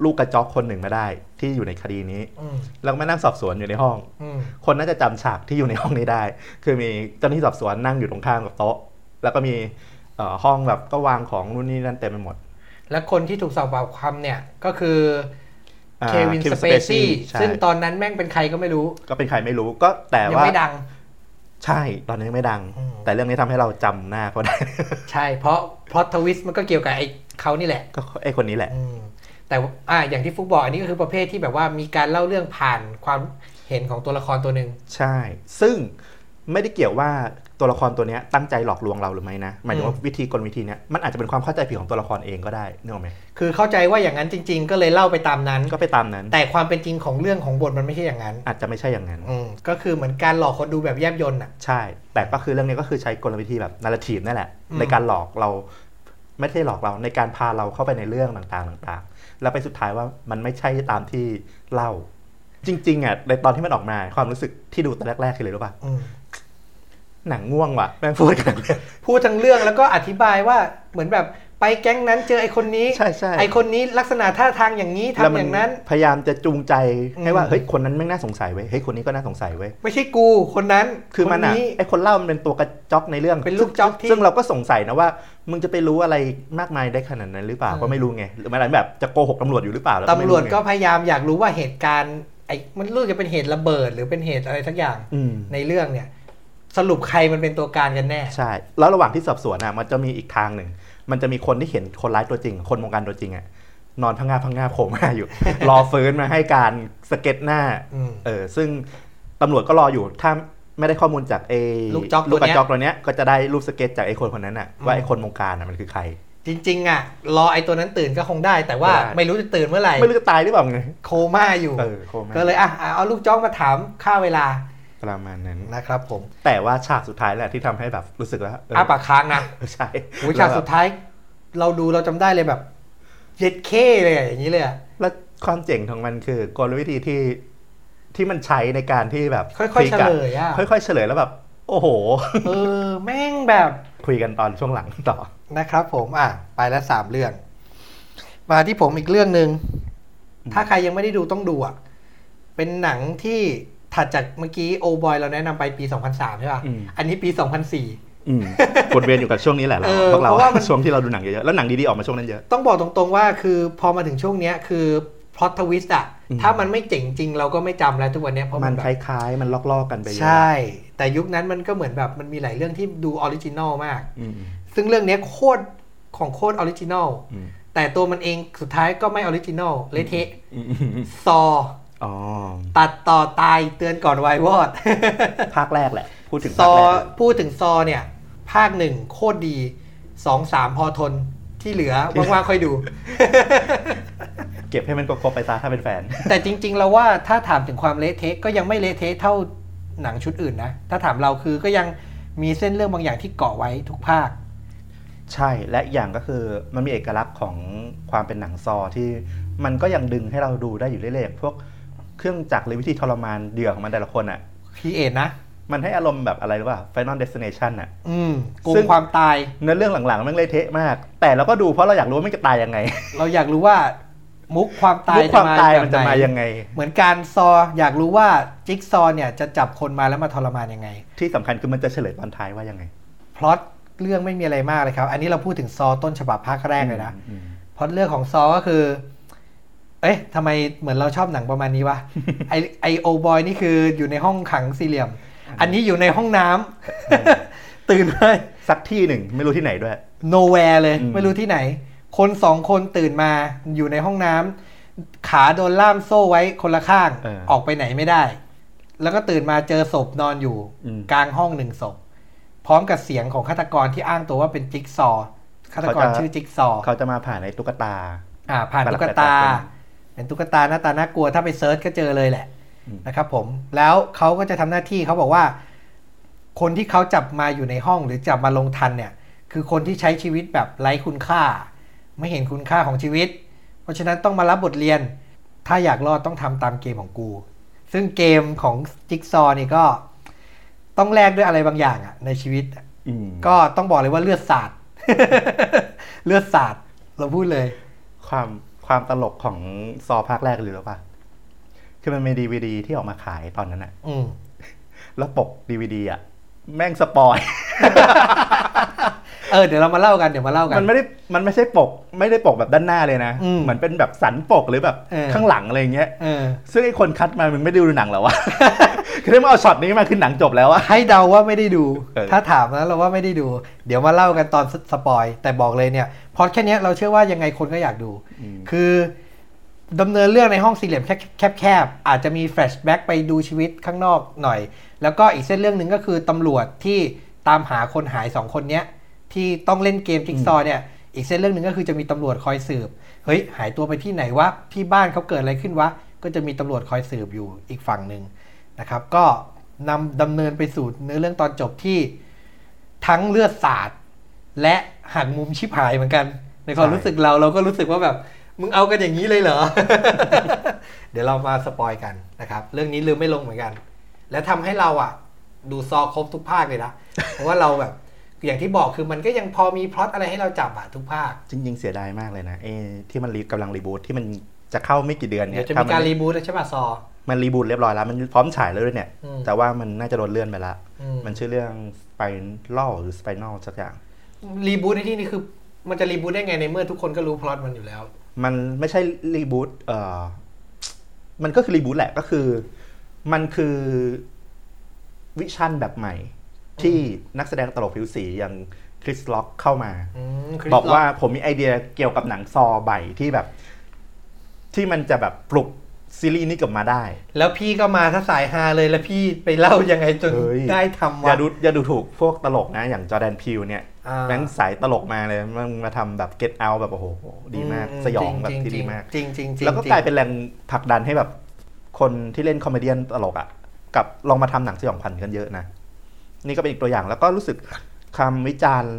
ลูกกระจอกคนหนึ่งมาได้ ที่อยู่ในคดีนี้อืมแล้วก็มานั่งสอบสวนอยู่ในห้องอืมคนน่าจะจำฉากที่อยู่ในห้องนี้ได้ คือมีเจ้าหน้าที่สอบสวนนั่งอยู่ตรงข้ามกับโต๊ะ แล้วก็มีเอ่อห้องแบบก็วางของนู่นนี่นั่นเต็มไปหมด และคนที่ถูกสอบปากคำเนี่ยก็คืออ่าเควิน Kevin สเปซี่ใช่ซึ่งตอนนั้นแม่งเป็นใครก็ไม่รู้ ก็เป็นใครไม่รู้ก็แต่ยังว่าไม่ดัง ใช่ตอนนี้นยังไม่ดังอืมแต่เรื่องนี้ทำให้เราจำหน้าเขาได้ ใช่เพราะพล็อตทวิสต์มันก็เกี่ยวกับไอ้เขานี่แหละ ก็ไอ้คนนี้แหละอืม แต่ว่าอ่าอย่างที่ฟุกบอกอันนี้ก็คือประเภทที่แบบว่ามีการเล่าเรื่องผ่านความเห็นของตัวละครตัวหนึ่งใช่ ซึ่งไม่ได้เกี่ยวว่าตัวละครตัวเนี้ยตั้งใจหลอกลวงเราหรือไม่นะหมายถึงว่าอืมวิธีกลวิธีเนี้ยมันอาจจะเป็นความเข้าใจผิดของตัวละครเองก็ได้นึกออกไหมคือเข้าใจว่าอย่างนั้นจริง ๆ ก็เลยเล่าไปตามนั้นก็ไปตามนั้น แต่ความเป็นจริงของเรื่องของบทมันไม่ใช่อย่างนั้น อาจจะไม่ใช่อย่างนั้นอืมก็คือเหมือนการหลอกคนดูแบบแยบยนต์อะใช่ แต่ก็คือเรื่องนี้ก็คือใช้กลวิธีแบบนาราทีฟนั่นแหละอืมในการหลอกเราไม่ใช่หลอกเราในการพาเราเข้าไปในเรื่องต่างๆต่างๆ แล้วไปสุดท้ายว่ามันไม่ใช่ตามที่เล่า จริงๆอะในตอนที่มันออกมาความรู้สึกที่ดูตอนแรกๆคือเลยรู้ป่ะอืมหนังง่วงว่ะแม่งพูดกันเลยพูดทั้งเรื่องแล้วก็อธิบายว่าเหมือนแบบ ไปแก๊งนั้นเจอไอ้คนนี้ใช่ใช่ไอ้คนนี้ลักษณะท่าทางอย่างนี้ทำแล้วมัอย่างนั้น พยายามจะจูงใจให้อืมว่าเฮ้ยคนนั้นแม่งน่าสงสัยเว้ยเฮ้ยคนนี้ก็น่าสงสัยเว้ยไม่ใช่กูคนนั้นคือมันนอะนี้ไอคนเล่ามันเป็นตัวกระจอกในเรื่องเป็นลูกจ๊อกที่ซึ่งเราก็สงสัยนะว่า มึงจะไปรู้อะไรมากมายได้ขนาดนั้นหรือเปล่าอืมก็ไม่รู้ไงหรือไม่อะไรแบบจะโกหกตำรวจอยู่หรือเปล่าแล้ไม่ตำรวจไงก็พยายามอยากรู้ว่าเหตุการณ์ไอ้มันรู้จะเป็นเหตุระเบิดหรือเป็นเหตุอะไรสักอย่างอืมในเรื่องเนี่ย สรุปใครมันเป็นตัวการกันแน่ ใช่ แล้วระหว่างที่สอบสวนอะมันจะมีอีกทางหนึ่ง มันจะมีคนที่เห็นคนร้ายตัวจริง คนวงการตัวจริงอะนอนพังงาบพังงาบโผล่มาอยู่ รอฟื้นมาให้การสเก็ตหน้าอืมเออซึ่งตำรวจก็รออยู่ถ้าไม่ได้ข้อมูลจากไอ้ลูกจ๊อกลูกกระตัวเนี้ยจอกตัวเนี้ยก็จะได้รูปสเก็ตจากไอ้คนคนนั้นอะอืมว่าไอ้คนวงการอะมันคือใคร จริงๆอะรอไอ้ตัวนั้นตื่นก็คงได้ แต่ว่าได้ไม่รู้จะตื่นเมื่อไหร่ไม่รู้จะตายหรือเปล่าไงโคม่าอยู่เออโคม่าก็เลยอะอะเอาลูกจ้องมาถามค่าเวลา ประมาณนั้นนะครับผม แต่ว่าฉากสุดท้ายแหละที่ทำให้แบบรู้สึกว่าเอออ้าปากค้างนะใช่โอ้ยฉากสุดท้าย เราดูเราจำได้เลยแบบเย็ดเคเลยอะอย่างนี้เลยอะแล้วความเจ๋งของมันคือกลวิธีที่ที่มันใช้ในการที่แบบค่อยๆเฉลยอะค่อยๆเฉลยแล้วแบบ โอ้โหเออแม่งแบบคุยกันตอนช่วงหลังต่อนะครับ ผมอะไปแล้วสามเรื่อง มาที่ผมอีกเรื่องหนึ่งถ้าใครยังไม่ได้ดูต้องดูอะเป็นหนังที่ ถัดจากเมื่อกี้โอบอยเราแนะนำไปปี 2003 ใช่ป่ะอืมอันนี้ปี 2004อืมวนเวียนอยู่กับช่วงนี้แหละเราเออพวกเราเพราะว่ามันช่วงที่เราดูหนังเยอะๆ แล้วหนังดีๆ ออกมาช่วงนั้นเยอะ ต้องบอกตรงๆว่าคือพอมาถึงช่วงเนี้ยคือplot twist อะอืมถ้ามันไม่เจ๋งจริงเราก็ไม่จำแล้วทุกวันเนี้ยเพราะมัมันนแบบคล้ายๆ มันลลอกๆกันไปเยอะใช่ แต่ยุคนั้นมันก็เหมือนแบบมันมีหลายเรื่องที่ดู original มากอืมซึ่งเรื่องเนี้ยโคตรของโคตร original อืมแต่ตัวมันเองสุดท้ายก็ไม่ original เละเทะอืมอืมอืมซออ๋อ ตัดต่อตายเตือนก่อนวายวอด ภาคแรกแหละ พูดถึง Saw ภาคแรกเลยพูดถึง Saw เนี่ย ภาคหนึ่งโคตรดีสองสามพอทนที่เหลือว่างๆค่อยดู เก็บให้มันครบๆไปซะถ้าเป็นแฟน แต่จริงๆเราว่าถ้าถามถึงความเละเทะก็ยังไม่เละเทะเท่าหนังชุดอื่นนะ ถ้าถามเราคือก็ยังมีเส้นเรื่องบางอย่างที่เกาะไว้ทุกภาค ใช่และอีกอย่างก็คือมันมีเอกลักษณ์ของความเป็นหนังซอที่มันก็ยังดึงให้เราดูได้อยู่เรื่อยๆอย่างพวก เครื่องจักรหรือวิธีทรมานเหยื่อของมันแต่ละคนอะพีเอ็นะ มันให้อารมณ์แบบอะไรหรือเปล่า Final Destination อะอืมโกซึ่งงความตายเนื้อเรื่องหลังๆมันเละเทะมาก แต่เราก็ดูเพราะเราอยากรู้ว่ามันจะตายยังไง เราอยากรู้ว่ามุกความตายมุกความตายแบบมันจะไหมายังไง เหมือนการซออยากรู้ว่าจิ๊กซอเนี่ยจะจับคนมาแล้วมาทรมานยังไง ที่สำคัญคือมันจะเฉลยตอนท้ายว่ายังไงพล็อตเรื่องไม่มีอะไรมากเลยครับ อันนี้เราพูดถึงซอต้นฉบับภาคแรกเลยนะอืมพล็อตเรื่องของซอก็คือ เอ๊ะทำไมเหมือนเราชอบหนังประมาณนี้วะ ไอไอโอบอยนี่คืออยู่ในห้องขังสี่เหลี่ยม อันนี้อยู่ในห้องน้ำตื่นมาสักที่หนึ่งไม่รู้ที่ไหนด้วย nowhere เลยอืมไม่รู้ที่ไหน คนสองคนตื่นมาอยู่ในห้องน้ำขาโดนล่ามโซ่ไว้คนละข้างเออออกไปไหนไม่ได้ แล้วก็ตื่นมาเจอศพนอนอยู่อืมกลางห้องหนึ่งศพ พร้อมกับเสียงของฆาตกรที่อ้างตัวว่าเป็นจิ๊กซอว์ฆาตกรชื่อจิ๊กซอว์เขาจะมาผ่านในตุ๊กตา อ่า ผ่านประหลาดตุ๊กตาแปลก เป็นตุ๊กตาหน้าตาน่ากลัวถ้าไปเซิร์ชก็เจอเลยแหละอืมนะครับผมแล้วเขาก็จะทำหน้าที่เขาบอกว่า คนที่เขาจับมาอยู่ในห้องหรือจับมาลงทันเนี่ย คือคนที่ใช้ชีวิตแบบไร้คุณค่า ไม่เห็นคุณค่าของชีวิต เพราะฉะนั้นต้องมารับบทเรียน ถ้าอยากรอดต้องทำตามเกมของกู ซึ่งเกมของจิ๊กซอว์นี่ก็ต้องแลกด้วยอะไรบางอย่างอะในชีวิตอะอืมก็ต้องบอกเลยว่าเลือดสาดเลือดสาดเราพูดเลย ความ ความตลกของซอภาคแรกหรือเปล่าคือมันมีดีวดีที่ออกมาขายตอนนั้นอะอืมแล้วปกดีวดีอะแม่งสปอย เออเดี๋ยวเรามาเล่ากันเดี๋ยวมาเล่ากัมันนไม่ได้มันไม่ใช่ปกไม่ได้ปกแบบด้านหน้าเลยนะอืมเหมือนเป็นแบบสันปกหรือแบบเออข้างหลังอะไรอย่างเงี้ยเออซึ่งไอ้คนคัดมามึงไม่ได้ดูหนังเหรอวะคือถ้ามาเอาช็อตนี้มาคือหนังจบแล้วอะให้เดาว่าไม่ได้ดูเออถ้าถามนะเราว่าไม่ได้ดู เดี๋ยวมาเล่ากันตอนส spoil แต่บอกเลยเนี่ยพอดแค่เนี้ยเราเชื่อว่ายังไงคนก็อยากดู คือดำเนินเรื่องในห้องสี่เหลี่ยมแคบๆอาจจะมี flashback ไปดูชีวิตข้างนอกหน่อย แล้วก็อีกเส้นเรื่องหนึ่งก็คือตำรวจที่ตามหาคนหายสองคนเนี้ย ที่ต้องเล่นเกมจิ๊กซอว์เนี่ยอีกเส้นเรื่องหนึ่งก็คือจะมีตำรวจคอยสืบ เฮ้ย หายตัวไปที่ไหนวะ ที่บ้านเขาเกิดอะไรขึ้นวะ ก็จะมีตำรวจคอยสืบอยู่อีกฝั่งหนึ่งนะครับ ก็นำดำเนินไปสู่เนื้อเรื่องตอนจบที่ทั้งเลือดสาดและหักมุมชิบหายเหมือนกัน ในความรู้สึกเราเราก็รู้สึกว่าแบบ มึงเอากันอย่างนี้เลยเหรอ เดี๋ยวเรามา spoil กันนะครับ เรื่องนี้ลืมไม่ลงเหมือนกัน และทำให้เราอะ ดู Saw ครบทุกภาคเลยนะ เพราะว่าเราแบบ อย่างที่บอกคือมันก็ยังพอมีพล็อตอะไรให้เราจับอะทุกภาค จริง ๆ เสียดายมากเลยนะเออที่มัน re กำลัง reboot ที่มันจะเข้าไม่กี่เดือนเดี๋เนี่ยยวจะมีการทำ reboot แล้วใช่ป่ะ Saw มัน reboot เรียบร้อยแล้ว มันพร้อมฉายแล้วด้วยเนี่ยอืมแต่ว่ามันน่าจะโดนเลื่อนไปละอืมมันชื่อเรื่อง Spiral หรือ Spinal สักอย่าง reboot ในที่นี้คือมันจะ reboot ได้ไงในเมื่อทุกคนก็รู้พล็อตมันอยู่แล้ว มันไม่ใช่ reboot เอ่อ มันก็คือ reboot แหละก็คือ มันคือวิชั่นแบบใหม่ ที่นักแสดงตลกผิวสีอย่าง Chris Rock เข้ามาอืม Chris บอกว่า Rock ผมมีไอเดียเกี่ยวกับหนัง Saw ใบที่แบบ ที่มันจะแบบปลุกซีรีส์นี้กลับมาได้ แล้วพี่ก็มาถ้าสายฮาเลยแล้วพี่ไปเล่ายังไงจนเฮ้ยได้ทำอย่าะวดูอย่าดูถูกพวกตลกนะ อย่างจอร์แดนพิวเนี่ยอ่าแม่งสายตลกมาเลยมันมาทำแบบ get out แบบโอ้โห ดีมาก สยองแบบที่ดีมากจริงจริงจริงแล้วก็กลายเป็นแรงผลักดันให้แบบ คนที่เล่นคอมเมเดี้ตลกอะ่ะกับลองมาทำหนังสยองขวัญกันเยอะนะ นี่ก็เป็นอีกตัวอย่างแล้วก็รู้สึกคำวิจารณ์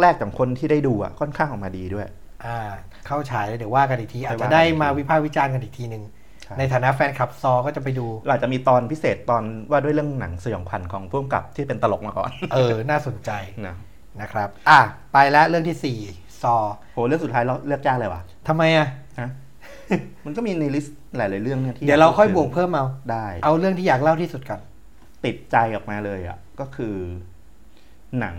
แรกๆของคนที่ได้ดูอะค่อนข้างออกมาดีด้วย อ่า เข้าฉายแล้วเดี๋ยวว่ากันอีกที อาจค่อยว่าจะได้กันอีกทีมาวิพากษ์วิจารณ์กันอีกทีหนึ่งใช่ในฐานะแฟนคลับซอ ก็จะไปดูเราอาจจะมีตอนพิเศษตอนว่าด้วยเรื่องหนังสยองขวัญของผู้กำกับที่เป็นตลกมาก่อน เออ น่าสนใจนะนะครับ อะ ไปแล้วเรื่องที่สี่ซอ โห เรื่องสุดท้ายเราเลือกยากเลยว่ะทำไมอะฮะมันก็มีในลิสต์หลาย ๆ เรื่องเนี่ยที่เดี๋ยวเราค่อยพูบถึวงกเพิ่มเอาได้ เอาเรื่องที่อยากเล่าที่สุดก่อน ติดใจออกมาเลยอะก็คือ หนัง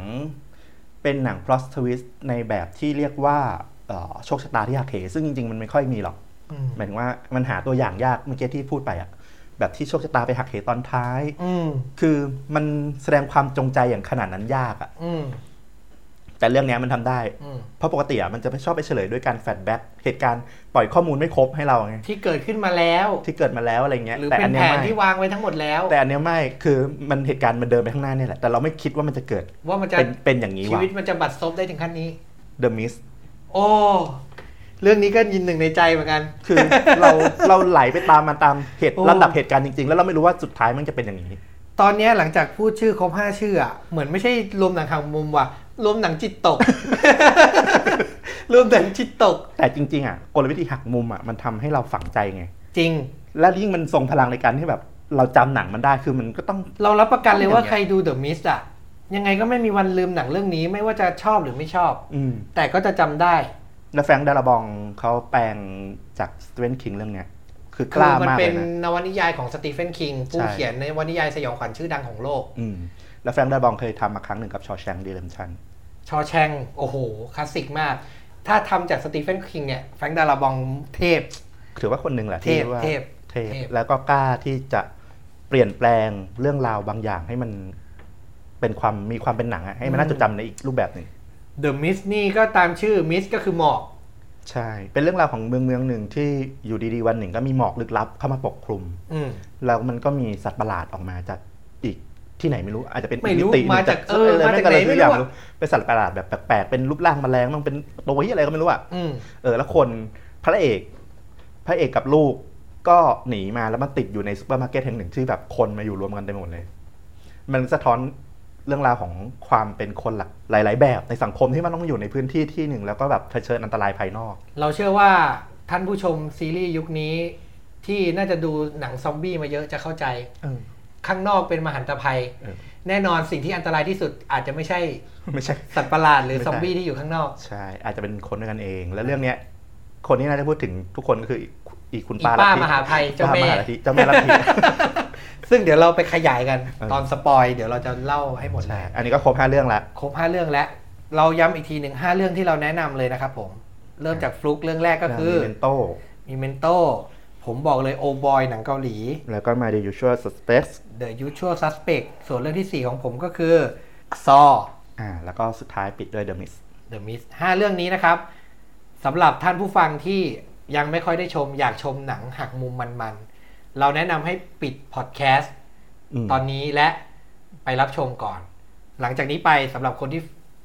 เป็นหนัง plot twist ในแบบที่เรียกว่าเอ่อโชคชะตาที่หักเหซึ่งจริงๆ มันไม่ค่อยมีหรอกอืมหมายถึงว่ามันหาตัวอย่างยากเมื่อกี้ที่พูดไปอะแบบที่โชคชะตาไปหักเหตอนท้ายอืมคือมันแสดงความจงใจอย่างขนาดนั้นยากอะอืม แต่เรื่องเนี้ยมันทำได้อืมเพราะปกติอะมันจะไม่ชอบไปเฉลยด้วยการแฟลชแบ็กเหตุการณ์ปล่อยข้อมูลไม่ครบให้เราไงที่เกิดขึ้นมาแล้ว ที่เกิดมาแล้วอะไรเงี้ยหรือแต่เป็อันนเนี้แผยนไม่ที่วางไว้ทั้งหมดแล้ว แต่อันเนี้ยไม่คือมันเหตุการณ์มันเดินไปข้างหน้าเนี่ยแหละแต่เราไม่คิดว่ามันจะเกิดว่ามันจะเป็นเป็นอย่างนี้ชีว่ะวิตมันจะบัดซบได้ถึงขั้นนี้ The Mist โอ้เรื่องนี้ก็ยินหนึ่งในใจเหมือนกัน คือเราเราไหลไปตามมันตามเหตุโอ้ลำดับเหตุการณ์จริงๆ แล้วเราไม่รู้ว่าสุดท้ายมันจะเป็นอย่างนี้ ตอนเนี้ยหลังจากพูดชื่อครบห้าชื่ออะเหมือนไม่ใช่รวมหนังทางมุมว่ะ รวมหนังจิตตก รวมหนังจิตตก แต่จริง ๆ อะกลวิธีหักมุมอะมันทำให้เราฝังใจไง จริง และยิ่งมันทรงพลังในการที่แบบ เราจำหนังมันได้คือมันก็ต้อง เรารับประกันเลยว่าต้องอย่างใครดู The Mist อะยังไงก็ไม่มีวันลืมหนังเรื่องนี้ไม่ว่าจะชอบหรือไม่ชอบ อืมแต่ก็จะจำได้ แล้ว Frank Darabont เขาแปลงจาก Stephen King เรื่องเนี้ยคือกคืล้าอมันมากเป็เลนยนะนวนิยายของ Stephen King ใช่ ผู้เขียนนวนิยายสยองขวัญชื่อดังของโลก อืมแล้ว Frank Darabont เคยทำมาครั้งหนึ่งกับ Shawshank Redemption Shawshank โอ้โหคลาสสิกมาก ถ้าทำจากสตีเฟนคิงเนี่ยแฟรงค์ดาราบองเทพ ถือว่าคนหนึ่งแหละเทพที่ว่าเทพเทพเทพแล้วก็กล้าที่จะเปลี่ยนแปลงเรื่องราวบางอย่างให้มันเป็นความมีความเป็นหนังอะให้มันน่าจดจำในอีกรูปแบบหนึ่ง The Mist นี่ก็ตามชื่อ Mist ก็คือหมอก ใช่ เป็นเรื่องราวของเมืองเมืองหนึ่งที่อยู่ดีๆวันหนึ่งก็มีหมอกลึกลับเข้ามาปกคลุมอืมแล้วมันก็มีสัตว์ประหลาดออกมาจากอีก ที่ไหนไม่รู้อาจจะเป็นไม่รู้มิติหนึ่งมาจากเออเลยมาจากก็เลยไหนไม่ทุกอย่างรู้อะเป็นสัตว์ประหลาดแบบแปลกๆเป็นรูปร่างแมลงมันเป็นตัวที่อะไรก็ไม่รู้อะอืมเออแล้วคนพระเอกพระเอกกับลูกก็หนีมาแล้วมันติดอยู่ในซูเปอร์มาร์เก็ตแห่งหนึ่งที่แบบคนมาอยู่รวมกันเต็มไปหมดเลย มันสะท้อนเรื่องราวของความเป็นคนหลากหลาย ๆ แบบในสังคมที่มันต้องอยู่ในพื้นที่ที่หนึ่งแล้วก็แบบเผชิญอันตรายภายนอก เราเชื่อว่าท่านผู้ชมซีรีส์ยุคนี้ที่น่าจะดูหนังซอมบี้มาเยอะจะเข้าใจ ข้างนอกเป็นมหันตภัยเออแน่นอนสิ่งที่อันตรายที่สุดอาจจะไม่ใช่ไม่ใช่สัตว์ประหลาดหรือไม่ใช่ซอมบี้ที่อยู่ข้างนอก ใช่ อาจจะเป็นคนด้วยกันเอง แล้วเรื่องเนี้ยคนที่น่าจะพูดถึงทุกคนก็คืออีกอีกคุณอีป้าป้าลัทธิมหาภัยเจ้าแม่ป้มหลัทธิเจ้าแม่ลัทธิซึ่งเดี๋ยวเราไปขยายกันเออตอนสปอยเดี๋ยวเราจะเล่าให้หมดเลใช่ยอันนี้ก็ครบห้าเรื่องละครบห้าเรื่องแล้วเราย้ำอีกทีหนึ่งห้าเรื่องที่เราแนะนำเลยนะครับผม เริ่มจากฟลุกเรื่องแรกก็คือเมนโตมีเมนโต ผมบอกเลยโอบอยหนังเกาหลี แล้วก็มา The Usual Suspects The Usual Suspect ส่วนเรื่องที่ 4 ของผมก็คือซออ่าแล้วก็สุดท้ายปิดด้วย The Mist The Mist 5เรื่องนี้นะครับสำหรับท่านผู้ฟังที่ยังไม่ค่อยได้ชม อยากชมหนังหักมุมมันๆ เราแนะนำให้ปิดพอดแคสต์อืมตอนนี้และไปรับชมก่อน หลังจากนี้ไปสำหรับคนที่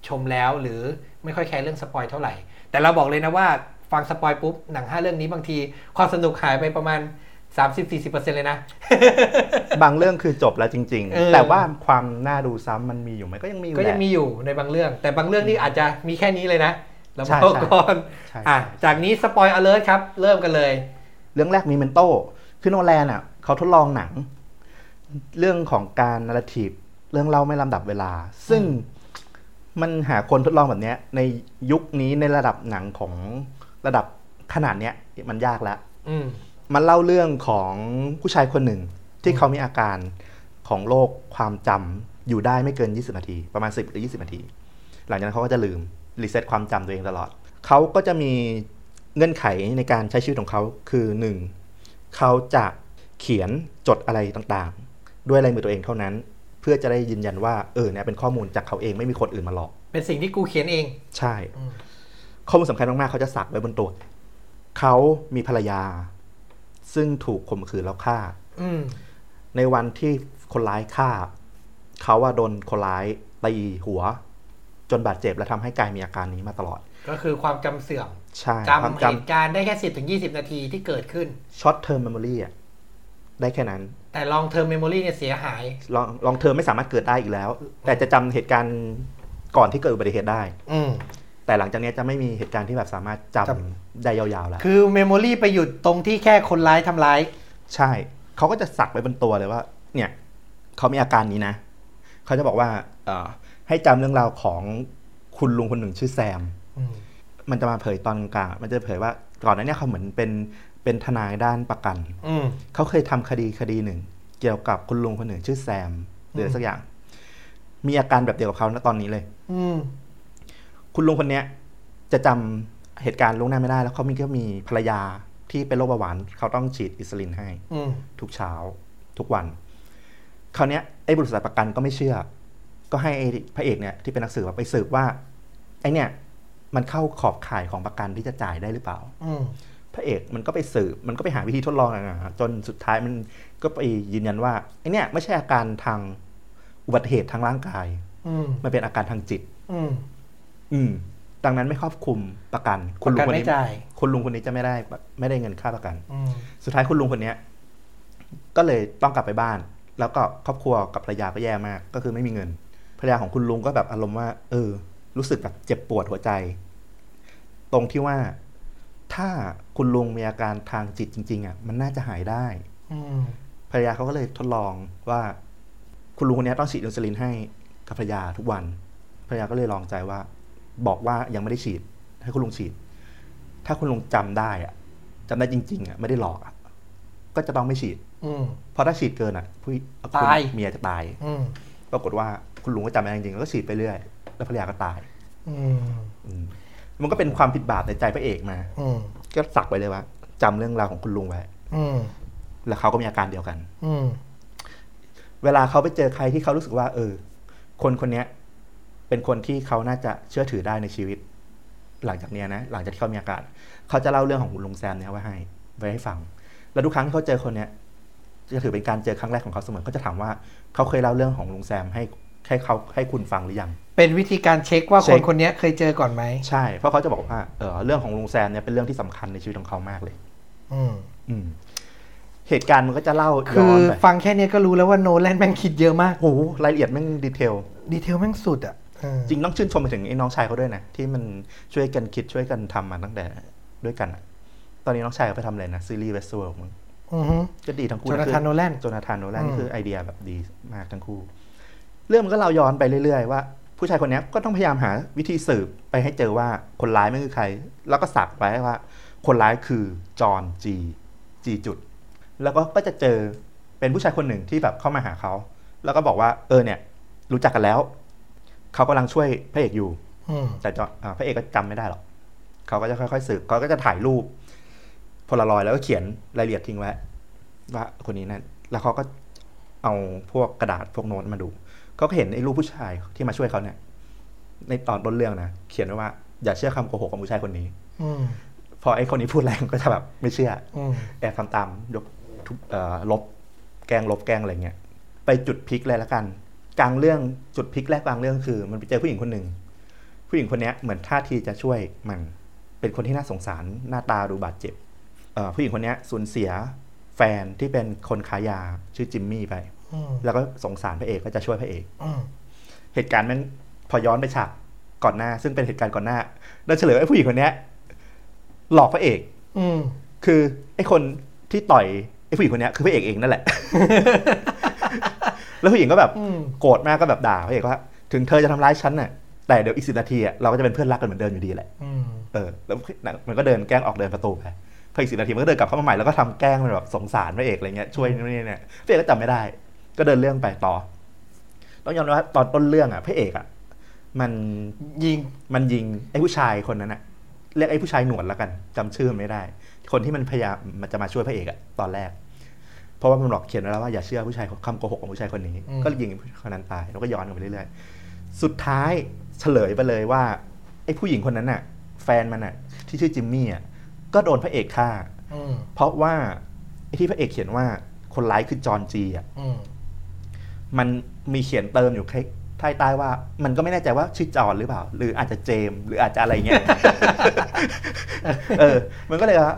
ชมแล้วหรือไม่ค่อยแคร์เรื่อง spoil เท่าไหร่ แต่เราบอกเลยนะว่า ฟัง spoil ปุ๊บ หนัง5เรื่องนี้บางที ความสนุกหายไปประมาณ 30-40%เลยนะ บางเรื่องคือจบแล้วจริงเออๆแต่ว่าความน่าดูซ้ำมันมีอยู่ไหมก็ยังมีอยู่ก็แหยังละมีอยู่ในบางเรื่อง แต่บางเรื่องนี่อาจจะมีแค่นี้เลยนะเราใช่บอกใช่ก่อนใช่อะใช่จากนี้ spoiler alert ครับ เริ่มกันเลย เรื่องแรก Memento คือโนแลนอะเขาทดลองหนัง เรื่องของการ narrativeเรื่องเล่าไม่ลำดับเวลา ซึ่งมันหาคนทดลองแบบเนี้ยในยุคนี้ในระดับหนังของ ระดับขนาดเนี้ยมันยากแล้วอืมมันเล่าเรื่องของผู้ชายคนหนึ่งที่เขามีอาการของโรคความจำอยู่ได้ไม่เกิน 20 นาที ประมาณ 10 หรือ 20 นาที หลังจากนั้นเขาก็จะลืมรีเซ็ตความจำตัวเองตลอด เขาก็จะมีเงื่อนไขในการใช้ชีวิตของเขาคือหนึ่งเขาจะเขียนจดอะไรต่างๆ ด้วยลายมือตัวเองเท่านั้น เพื่อจะได้ยืนยันว่าเออเนี่ยเป็นข้อมูลจากเขาเองไม่มีคนอื่นมาหลอก เป็นสิ่งที่กูเขียนเอง ใช่อืม ข้อมูลสำคัญมากๆ เขาจะสักไว้บนตัว เขามีภรรยา ซึ่งถูกข่มขืนแล้วฆ่าอืมในวันที่คนร้ายฆ่า เขาว่าโดนคนร้ายตีหัว จนบาดเจ็บและทำให้กายมีอาการนี้มาตลอด ก็คือความจำเสื่อมใช่ความจำจเหตุการณ์ได้แค่สิบถึงยี่สิบนาทีที่เกิดขึ้น short term memory อะได้แค่นั้น แต่ long term memory เนี่ยเสียหาย long long term ไม่สามารถเกิดได้อีกแล้ว แต่จะจำเหตุการณ์ก่อนที่เกิดอุบัติเหตุได้ อืม แต่หลังจากนี้จะไม่มีเหตุการณ์ที่แบบสามารถจำได้ยาวๆแล้ว คือ memory ไปหยุดตรงที่แค่คนร้ายทำร้าย ใช่ เขาก็จะสักไว้บนตัวเลยว่า เนี่ยเขามีอาการนี้นะ เขาจะบอกว่าเอ่อให้จำเรื่องราวของคุณลุงคนหนึ่งชื่อแซมอืมมันจะมาเผยตอนกลาง มันจะเผยว่าก่อนหน้านี้เขาเหมือนเป็นเป็นทนายด้านประกันอืมเขาเคยทำคดีคดีหนึ่ง เกี่ยวกับคุณลุงคนหนึ่งชื่อแซมหรืออะไรสักอย่าง มีอาการแบบเดียวกับเขาณตอนนี้เลย อืม คุณลุงคนเนี้ยจะจำเหตุการณ์ล่วงหน้าไม่ได้ แล้วเขามีก็มีภรรยาที่เป็นโรคเบาหวานเขาต้องฉีดอินซูลินให้อืมทุกเช้าทุกวันคราวเนี้ยไอ้บริษัทประกันก็ไม่เชื่อ ก็ให้ไอ้พระเอกเนี่ยที่เป็นนักสืบอะไปสืบว่าไอ้เนี่ย มันเข้าขอบข่ายของประกันที่จะจ่ายได้หรือเปล่าอืมพระเอกมันก็ไปสืบมันก็ไปหาวิธีทดลองต่างๆจนสุดท้ายมันก็ไปยืนยันว่าไอ้เนี่ยไม่ใช่อาการทางอุบัติเหตุทางร่างกายอืมมันเป็นอาการทางจิต อืมอืมดังนั้นไม่ครอบคลุมประกันปคุณระลุกังนคนไม่นี้จ่ายคุณลุงคนนี้จะไม่ได้ไม่ได้เงินค่าประกันอืมสุดท้ายคุณลุงคนเนี้ย ก็เลยต้องกลับไปบ้าน แล้วก็ครอบครัวกับภรรยาก็แย่มาก ก็คือไม่มีเงินภรรยาของคุณลุงก็แบบอารมณ์ว่า เออ รู้สึกแบบเจ็บปวดหัวใจ ตรงที่ว่าถ้าคุณลุงมีอาการทางจิตจริง ๆอะมันน่าจะหายได้อืมภรรยาเขาก็เลยทดลองว่า คุณลุงคนนี้ต้องฉีดอินซูลินให้กับภรรยาทุกวันภรรยาก็เลยลองใจว่า บอกว่ายังไม่ได้ฉีด ให้คุณลุงฉีด ถ้าคุณลุงจำได้อะจำได้จริงๆอะไม่ได้หลอกอะก็จะต้องไม่ฉีด อืมเพราะถ้าฉีดเกินอะผู้คุณตายเมียจะตาย อืมปรากฏว่าคุณลุงก็จำไม่ได้จริงๆแล้วก็ฉีดไปเรื่อย แล้วภรรยาก็ตาย อืมอืมมันก็เป็นความผิดบาปในใจพระเอกมาอืมก็สักไว้เลยว่าจำเรื่องราวของคุณลุงไว้ อืมแล้วเขาก็มีอาการเดียวกัน อืมเวลาเขาไปเจอใครที่เขารู้สึกว่า เออ คนคนเนี้ย เป็นคนที่เขาน่าจะเชื่อถือได้ในชีวิต หลังจากเนี้ยนะหลังจากที่เขามีอาการเขาจะเล่าเรื่องของคุณลุงแซมเนี่ยไว้ให้ไว้ให้ฟัง แล้วทุกครั้งที่เขาเจอคนเนี้ยจะถือเป็นการเจอครั้งแรกของเขาเสมอเขาจะถามว่าเขาเคยเล่าเรื่องของลุงแซมให้ให้เขาให้คุณฟังหรือยัง เป็นวิธีการเช็คว่าเช็คนค คนนี้เคยเจอก่อนไหมใช่ เพราะเขาจะบอกว่าเออเรื่องของลุงแซมเนี่ยเป็นเรื่องที่สำคัญในชีวิตของเขามากเลย อืมอืม เหตุการณ์มันก็จะเล่าคืย้ออนไปฟังแค่เนี้ยก็รู้แล้วว่าโนแลนแม่งคิดเยอะมาก โอ้โหรายละเอียดแม่งดีเทล ดีเทลแม่งสุดอะเออ จริงต้องชื่นชมไปถึงไอ้น้องชายเขาด้วยนะที่มันช่วยกันคิดช่วยกันทำมาตั้งแต่ด้วยกันอะตอนนี้น้องชายเขาไปทำอะไรนะซีรีส์เวสต์เวิลด์มั้งอือฮึก็ดีทั้งคู่โจนาธานโนแลนโจนาธานโนแลนอืมนี่คือไอเดียแบบดีมากทั้งคู่ เรื่องมันก็เราย้อนไปเรื่อยๆว่าผู้ชายคนเนี้ยก็ต้องพยายามหาวิธีสืบไปให้เจอว่าคนร้ายไม่คือใคร แล้วก็สักไว้ว่า คนร้ายคือจอห์นจีจีจุด แล้วก็ก็จะเจอเป็นผู้ชายคนหนึ่งที่แบบเข้ามาหาเขา แล้วก็บอกว่าเออเนี่ย รู้จักกันแล้ว เขากำลังช่วยพระเอกอยู่อืมแต่จออ่าพระเอกก็จำไม่ได้หรอกเขาก็จะค่อยๆสืบเขาก็จะถ่ายรูปโพลารอยด์แล้วก็เขียนรายละเอียดทิ้งไว้ว่าคนนี้นั่นแล้วเขาก็เอาพวกกระดาษพวกโน้ตมาดูเขาก็เห็นไอ้รูปผู้ชายที่มาช่วยเขาเนี่ย ในตอนต้นเรื่องนะเขียนไว้ว่า อย่าเชื่อคำโกหกของผู้ชายคนนี้ อืมพอไอ้คนนี้พูดแรงก็จะแบบไม่เชื่ออืมแอบทำตามยกทุกเอ่อลบแกล้งลบแกล้งอะไรเงี้ยไปจุดพลิกเลยละกัน กลางเรื่องจุดพลิกแรกกลางเรื่องคือ มันไปเจอผู้หญิงคนหนึ่งผู้หญิงคนเนี้ยเหมือนท่าทีจะช่วยมัน เป็นคนที่น่าสงสารหน้าตาดูบาดเจ็บเอ่อผู้หญิงคนเนี้ยสูญเสียแฟนที่เป็นคนขายยาชื่อจิมมี่ไปอืมแล้วก็สงสารพระเอกก็จะช่วยพระเอกอืมเหตุการณ์แมันพอย้อนไปฉากก่อนหน้า ซึ่งเป็นเหตุการณ์ก่อนหน้าเราเฉลยว่าไอ้ผู้หญิงคนเนี้ยหลอกพระเอก อืมคือไอ้คนที่ต่อยไอ้ผู้หญิงคนเนี้ยคือพระเอกเองนั่นแหละ แล้วผู้หญิงก็แบบอืมโกรธมากก็แบบด่าพระเอกว่าถึงเธอจะทำร้ายฉันน่ะแต่เดี๋ยวอีกสิบนาทีอะเราก็จะเป็นเพื่อนรักกันเหมือนเดิมอยู่ดีแหละอืมเออแล้วมันก็เดินแกล้งออกเดินประตูไปพออีกสิบนาทีมันก็เดินกลับเข้ามาใหม่แล้วก็ทำแกล้งมันแบบสงสารพระเอกอะไรเงี้ยช่วยนู่นนี่เนี่ยพระเอกก็จำไม่ได้ ก็เดินเรื่องไปต่อต้องยอมรับว่าตอนต้นเรื่องอะพระเอกอะมันยิงมันยิงไอ้ผู้ชายคนนั้นอะเรียกไอ้ผู้ชายหนวดแล้วกันจำชื่อมันไม่ได้ คนที่มันพยายามมันจะมาช่วยพระเอกอะตอนแรกเพ ราะว่ามันบอกเขียนไว้แล้วว่าอย่าเชื่อผู้ชายคำโกหกของผู้ชายคนนี้อืมก็ยิงคนนั้นตายแล้วก็ย้อนกันไปเรื่อยๆ สุดท้ายเฉลยไปเลยว่าไอ้ผู้หญิงคนนั้นน่ะ แฟนมันอะที่ชื่อจิมมี่อะก็โดนพระเอกฆ่าอืมเพราะว่าไอ้ที่พระเอกเขียนว่าคนร้ายคือจอห์นจีอะอืมมันมีเขียนเติมอยู่ใต้ใต้ว่า มันก็ไม่แน่ใจว่าชื่อจอห์นหรือเปล่า หรืออาจจะเจมส์หรืออาจจะอะไรเงี้ยเออ มันก็เลยว่า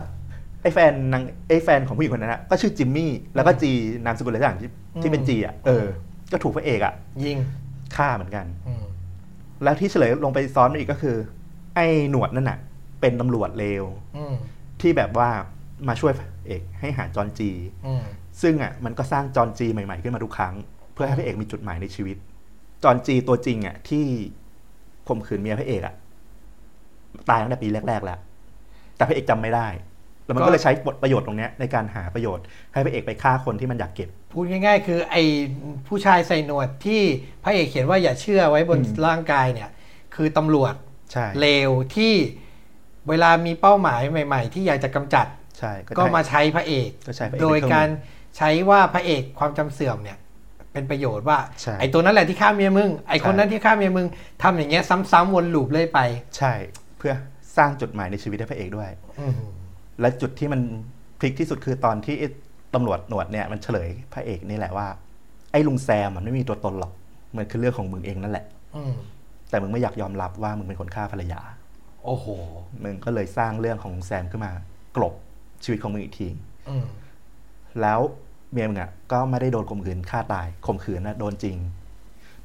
ไอ้แฟนนางไอ้แฟนของผู้หญิงคนนั้นนะก็ชื่อจิมมี่แล้วก็จีนามสกุลอะไรสักอย่างที่ที่เป็นจีอะเออ ก็ถูกพระเอกอะยิงฆ่าเหมือนกันอืมแล้วที่เฉลยลงไปซ้อนมาอีกก็คือ ไอ้หนวดนั่นน่ะ เป็นตำรวจเลวอืมที่แบบว่ามาช่วยพระเอกให้หาจอนจีอืมซึ่งอะมันก็สร้างจอนจีใหม่ๆขึ้นมาทุกครั้ง เพื่อให้พระเอกมีจุดหมายในชีวิต จอนจีตัวจริงอะ ที่ข่มขืนเมียพระเอกอะตายตั้งแต่ปีแรกๆแล้วแต่พระเอกจำไม่ได้ แล้วมันก็เลยใช้บทประโยชน์ตรงเนี้ยในการหาประโยชน์ ให้พระเอกไปฆ่าคนที่มันอยากเก็บ พูดง่ายๆ คือไอ้ผู้ชายใส่หนวดที่พระเอกเขียนว่าอย่าเชื่อไว้บนอืมร่างกายเนี่ย คือตำรวจใช่เลวที่เวลามีเป้าหมายใหม่ ๆ ที่อยากจะกำจัดใช่ก็ได้มาใช้พระเอกก็ใช้พระเอกโดยเป็นเครื่องมือการใช้ว่าพระเอกความจำเสื่อมเนี่ยเป็นประโยชน์ว่าใช่ไอ้ตัวนั้นแหละที่ฆ่าเมียมึงไอ้คนใช่นั้นที่ฆ่าเมียมึงทำอย่างเงี้ยซ้ำๆวนลูปเลยไป ใช่ เพื่อสร้างจุดหมายในชีวิตให้พระเอกด้วยอืม และจุดที่มันพลิกที่สุดคือตอนที่ไอ้ตำรวจหนวดเนี่ยมันเฉลยพระเอกนี่แหละว่า ไอ้ลุงแซมมันไม่มีตัวตนหรอก มันคือเรื่องของมึงเองนั่นแหละอืมแต่มึงไม่อยากยอมรับว่ามึงเป็นคนฆ่าภรรยา โอ้โห มึงก็เลยสร้างเรื่องของลุงแซมขึ้นมากลบชีวิตของมึงอีกทีอืมแล้วเมียมึงอะก็ไม่ได้โดนข่มขืนฆ่าตายข่มขืนนะโดนจริง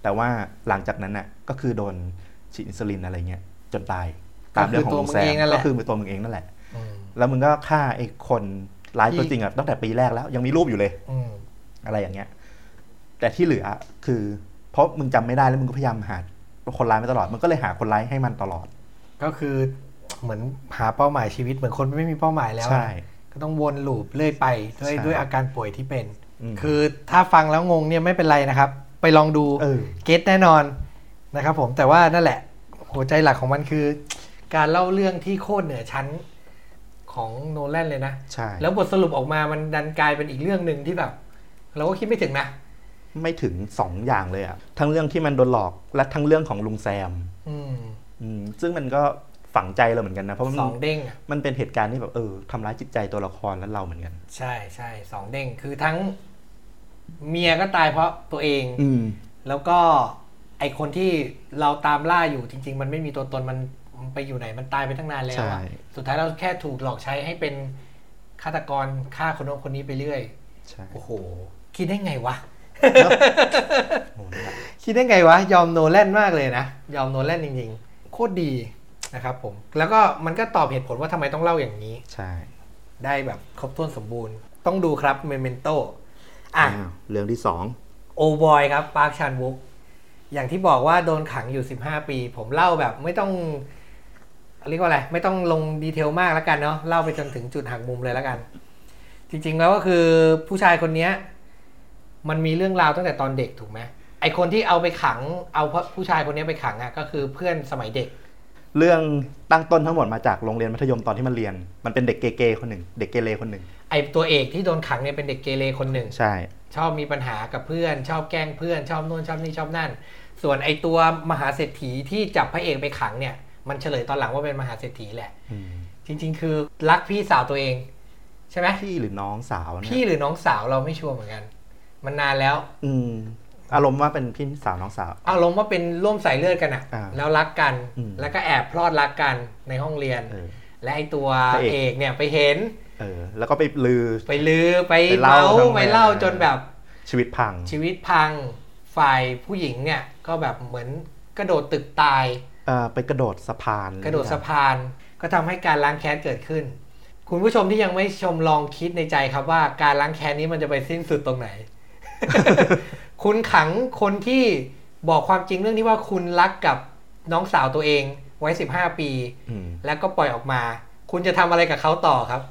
แต่ว่าหลังจากนั้นน่ะ ก็คือโดนฉีดอินซูลินอะไรเงี้ยจนตายตามเรื่องของลุงแซมก็คือมือตัวมึงเองนั่นแหละอืม แล้วมึงก็ฆ่าไอ้คนร้ายตัวที่จริงอะตั้งแต่ปีแรกแล้ว ยังมีรูปอยู่เลยอืมอะไรอย่างเงี้ย แต่ที่เหลือคือ เพราะมึงจำไม่ได้แล้วมึงก็พยายามหาคนร้ายมาตลอดมึงก็เลยหาคนร้ายให้มันตลอด ก็คือเหมือนหาเป้าหมายชีวิตเหมือนคนไม่มีเป้าหมายแล้วอะใช่ก็ต้องวนลูปเรื่อยไปด้วยใช่ด้วยอาการป่วยที่เป็นอืมคือถ้าฟังแล้วงงเนี่ยไม่เป็นไรนะครับ ไปลองดูเออเก็ตแน่นอนนะครับ ผมแต่ว่านั่นแหละหัวใจหลักของมันคือ การเล่าเรื่องที่โคตรเหนือชั้น ของโนแลนเลยนะ ใช่ แล้วบทสรุปออกมามันดันกลายเป็นอีกเรื่องหนึ่งที่แบบ เราก็คิดไม่ถึงนะ ไม่ถึงสองอย่างเลยอะทั้งเรื่องที่มันโดนหลอกและทั้งเรื่องของลุงแซม อืมอืมซึ่งมันก็ฝังใจเราเหมือนกันนะเพราะมันสองเด้งอะมันเป็นเหตุการณ์ที่แบบเออทำร้ายจิตใจตัวละครและเราเหมือนกัน ใช่ใช่สองเด้งคือทั้งเมียก็ตายเพราะตัวเอง อืมแล้วก็ไอคนที่เราตามล่าอยู่จริง ๆ มันไม่มีตัวตนมันมัน ไปอยู่ไหนมันตายไปตั้งนานแล้วใช่อะสุดท้ายเราแค่ถูกหลอกใช้ให้เป็นฆาตกรฆ่าคนโน้นคนนี้ไปเรื่อยใช่โอ้โห คิดได้ไงวะโอ้เนี่ยคิดได้ไงวะ ยอมโนแลนมากเลยนะ ยอมโนแลนจริงๆ โคตรดีนะครับผม แล้วก็มันก็ตอบเหตุผลว่าทำไมต้องเล่าอย่างนี้ ใช่ ได้แบบครบถ้วนสมบูรณ์ ต้องดูครับ Memento อะอ้าวเรื่องที่สองโอบอยครับ Park Chan-wook อย่างที่บอกว่าโดนขังอยู่ 15 ปี ผมเล่าแบบไม่ต้อง เรียกว่าอะไร ไม่ต้องลง detail มากแล้วกันเนาะเล่าไปจนถึงจุดหักมุมเลยแล้วกัน จริง ๆ แล้วก็คือผู้ชายคนเนี้ยมันมีเรื่องราวตั้งแต่ตอนเด็กถูกไหมไอคนที่เอาไปขังเอาผู้ชายคนนี้ไปขังอะก็คือเพื่อนสมัยเด็ก เรื่องตั้งต้นทั้งหมดมาจากโรงเรียนมัธยมตอนที่มันเรียน มันเป็นเด็กเกเรคนหนึ่งเด็กเกเรคนหนึ่งไอตัวเอกที่โดนขังเนี่ยเป็นเด็กเกเรคนหนึ่งใช่ ชอบมีปัญหากับเพื่อน ชอบแกล้งเพื่อน ชอบนู่นชอบนี่ชอบนั่น ส่วนไอตัวมหาเศรษฐีที่จับพระเอกไปขังเนี่ย มันเฉลยตอนหลังว่าเป็นมหาเศรษฐีแหละอืมจริง ๆ คือรักพี่สาวตัวเอง ใช่ไหมพี่หรือน้องสาวเนี่ยพี่หรือน้องสาวเราไม่ชัวร์เหมือนกัน มันนานแล้ว อืมอารมณ์ว่าเป็นพี่สาวน้องสาว อารมณ์ว่าเป็นร่วมสายเลือดกันอะอ่าแล้วรักกันอืมแล้วก็แอบพลอดรักกันในห้องเรียนเออและไอตัวพระเอกเอกเนี่ยไปเห็นเออแล้วก็ไปลือไปลือไปไปเล่าเมาทั้งไปเล่าเออจนแบบชีวิตพัง ชีวิตพังฝ่ายผู้หญิงเนี่ยก็แบบเหมือนกระโดดตึกตายเอ่อ ไปกระโดดสะพาน กระโดดสะพาน ก็ทำให้การล้างแค้นเกิดขึ้น คุณผู้ชมที่ยังไม่ชมลองคิดในใจครับว่าการล้างแค้นนี้มันจะไปสิ้นสุดตรงไหน คุณขังคนที่บอกความจริงเรื่องที่ว่าคุณรักกับน้องสาวตัวเองไว้15ปีอืมแล้วก็ปล่อยออกมา คุณจะทำอะไรกับเขาต่อครับ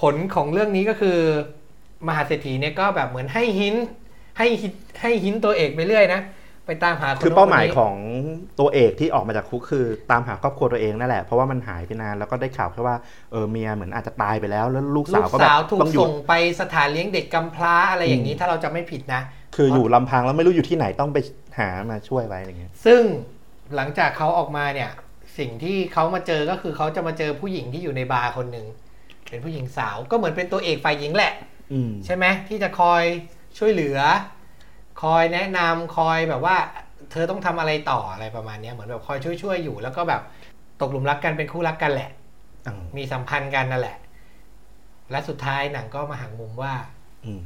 ผลของเรื่องนี้ก็คือ มหาเศรษฐีเนี่ยก็แบบเหมือนให้หินให้หินให้หินตัวเอกไปเรื่อยนะ ไปตามหาคนคือโน้นเป้าหมายคนนี้ของตัวเอกที่ออกมาจากคุกคือ ตามหาครอบครัวตัวเองนั่นแหละเพราะว่ามันหายไปนานแล้วก็ได้ข่าวแค่ว่าเออเมียเหมือนอาจจะตายไปแล้ว แล้วลูกลูสาวกก็แบบสาวถูกต้องอยู่ส่งไปสถานเลี้ยงเด็กกำพร้าอะไรอย่างนี้ถ้าเราจะไม่ผิดนะ คืออยู่ลำพังแล้วไม่รู้อยู่ที่ไหนต้องไปหามาช่วยไว้อะไรเงี้ยซึ่งหลังจากเขาออกมาเนี่ย สิ่งที่เขามาเจอก็คือเขาจะมาเจอผู้หญิงที่อยู่ในบาร์คนหนึ่งเป็นผู้หญิงสาวก็เหมือนเป็นตัวเอกฝ่ายหญิงแหละอืมใช่ไหมที่จะคอยช่วยเหลือ คอยแนะนำคอยแบบว่า เธอต้องทำอะไรต่ออะไรประมาณเนี้ยเหมือนแบบคอยช่วยๆอยู่ แล้วก็แบบตกหลุมรักกันเป็นคู่รักกันแหละอืมมีสัมพันธ์กันนั่นแหละ และสุดท้ายหนังก็มาหักมุมว่าอืม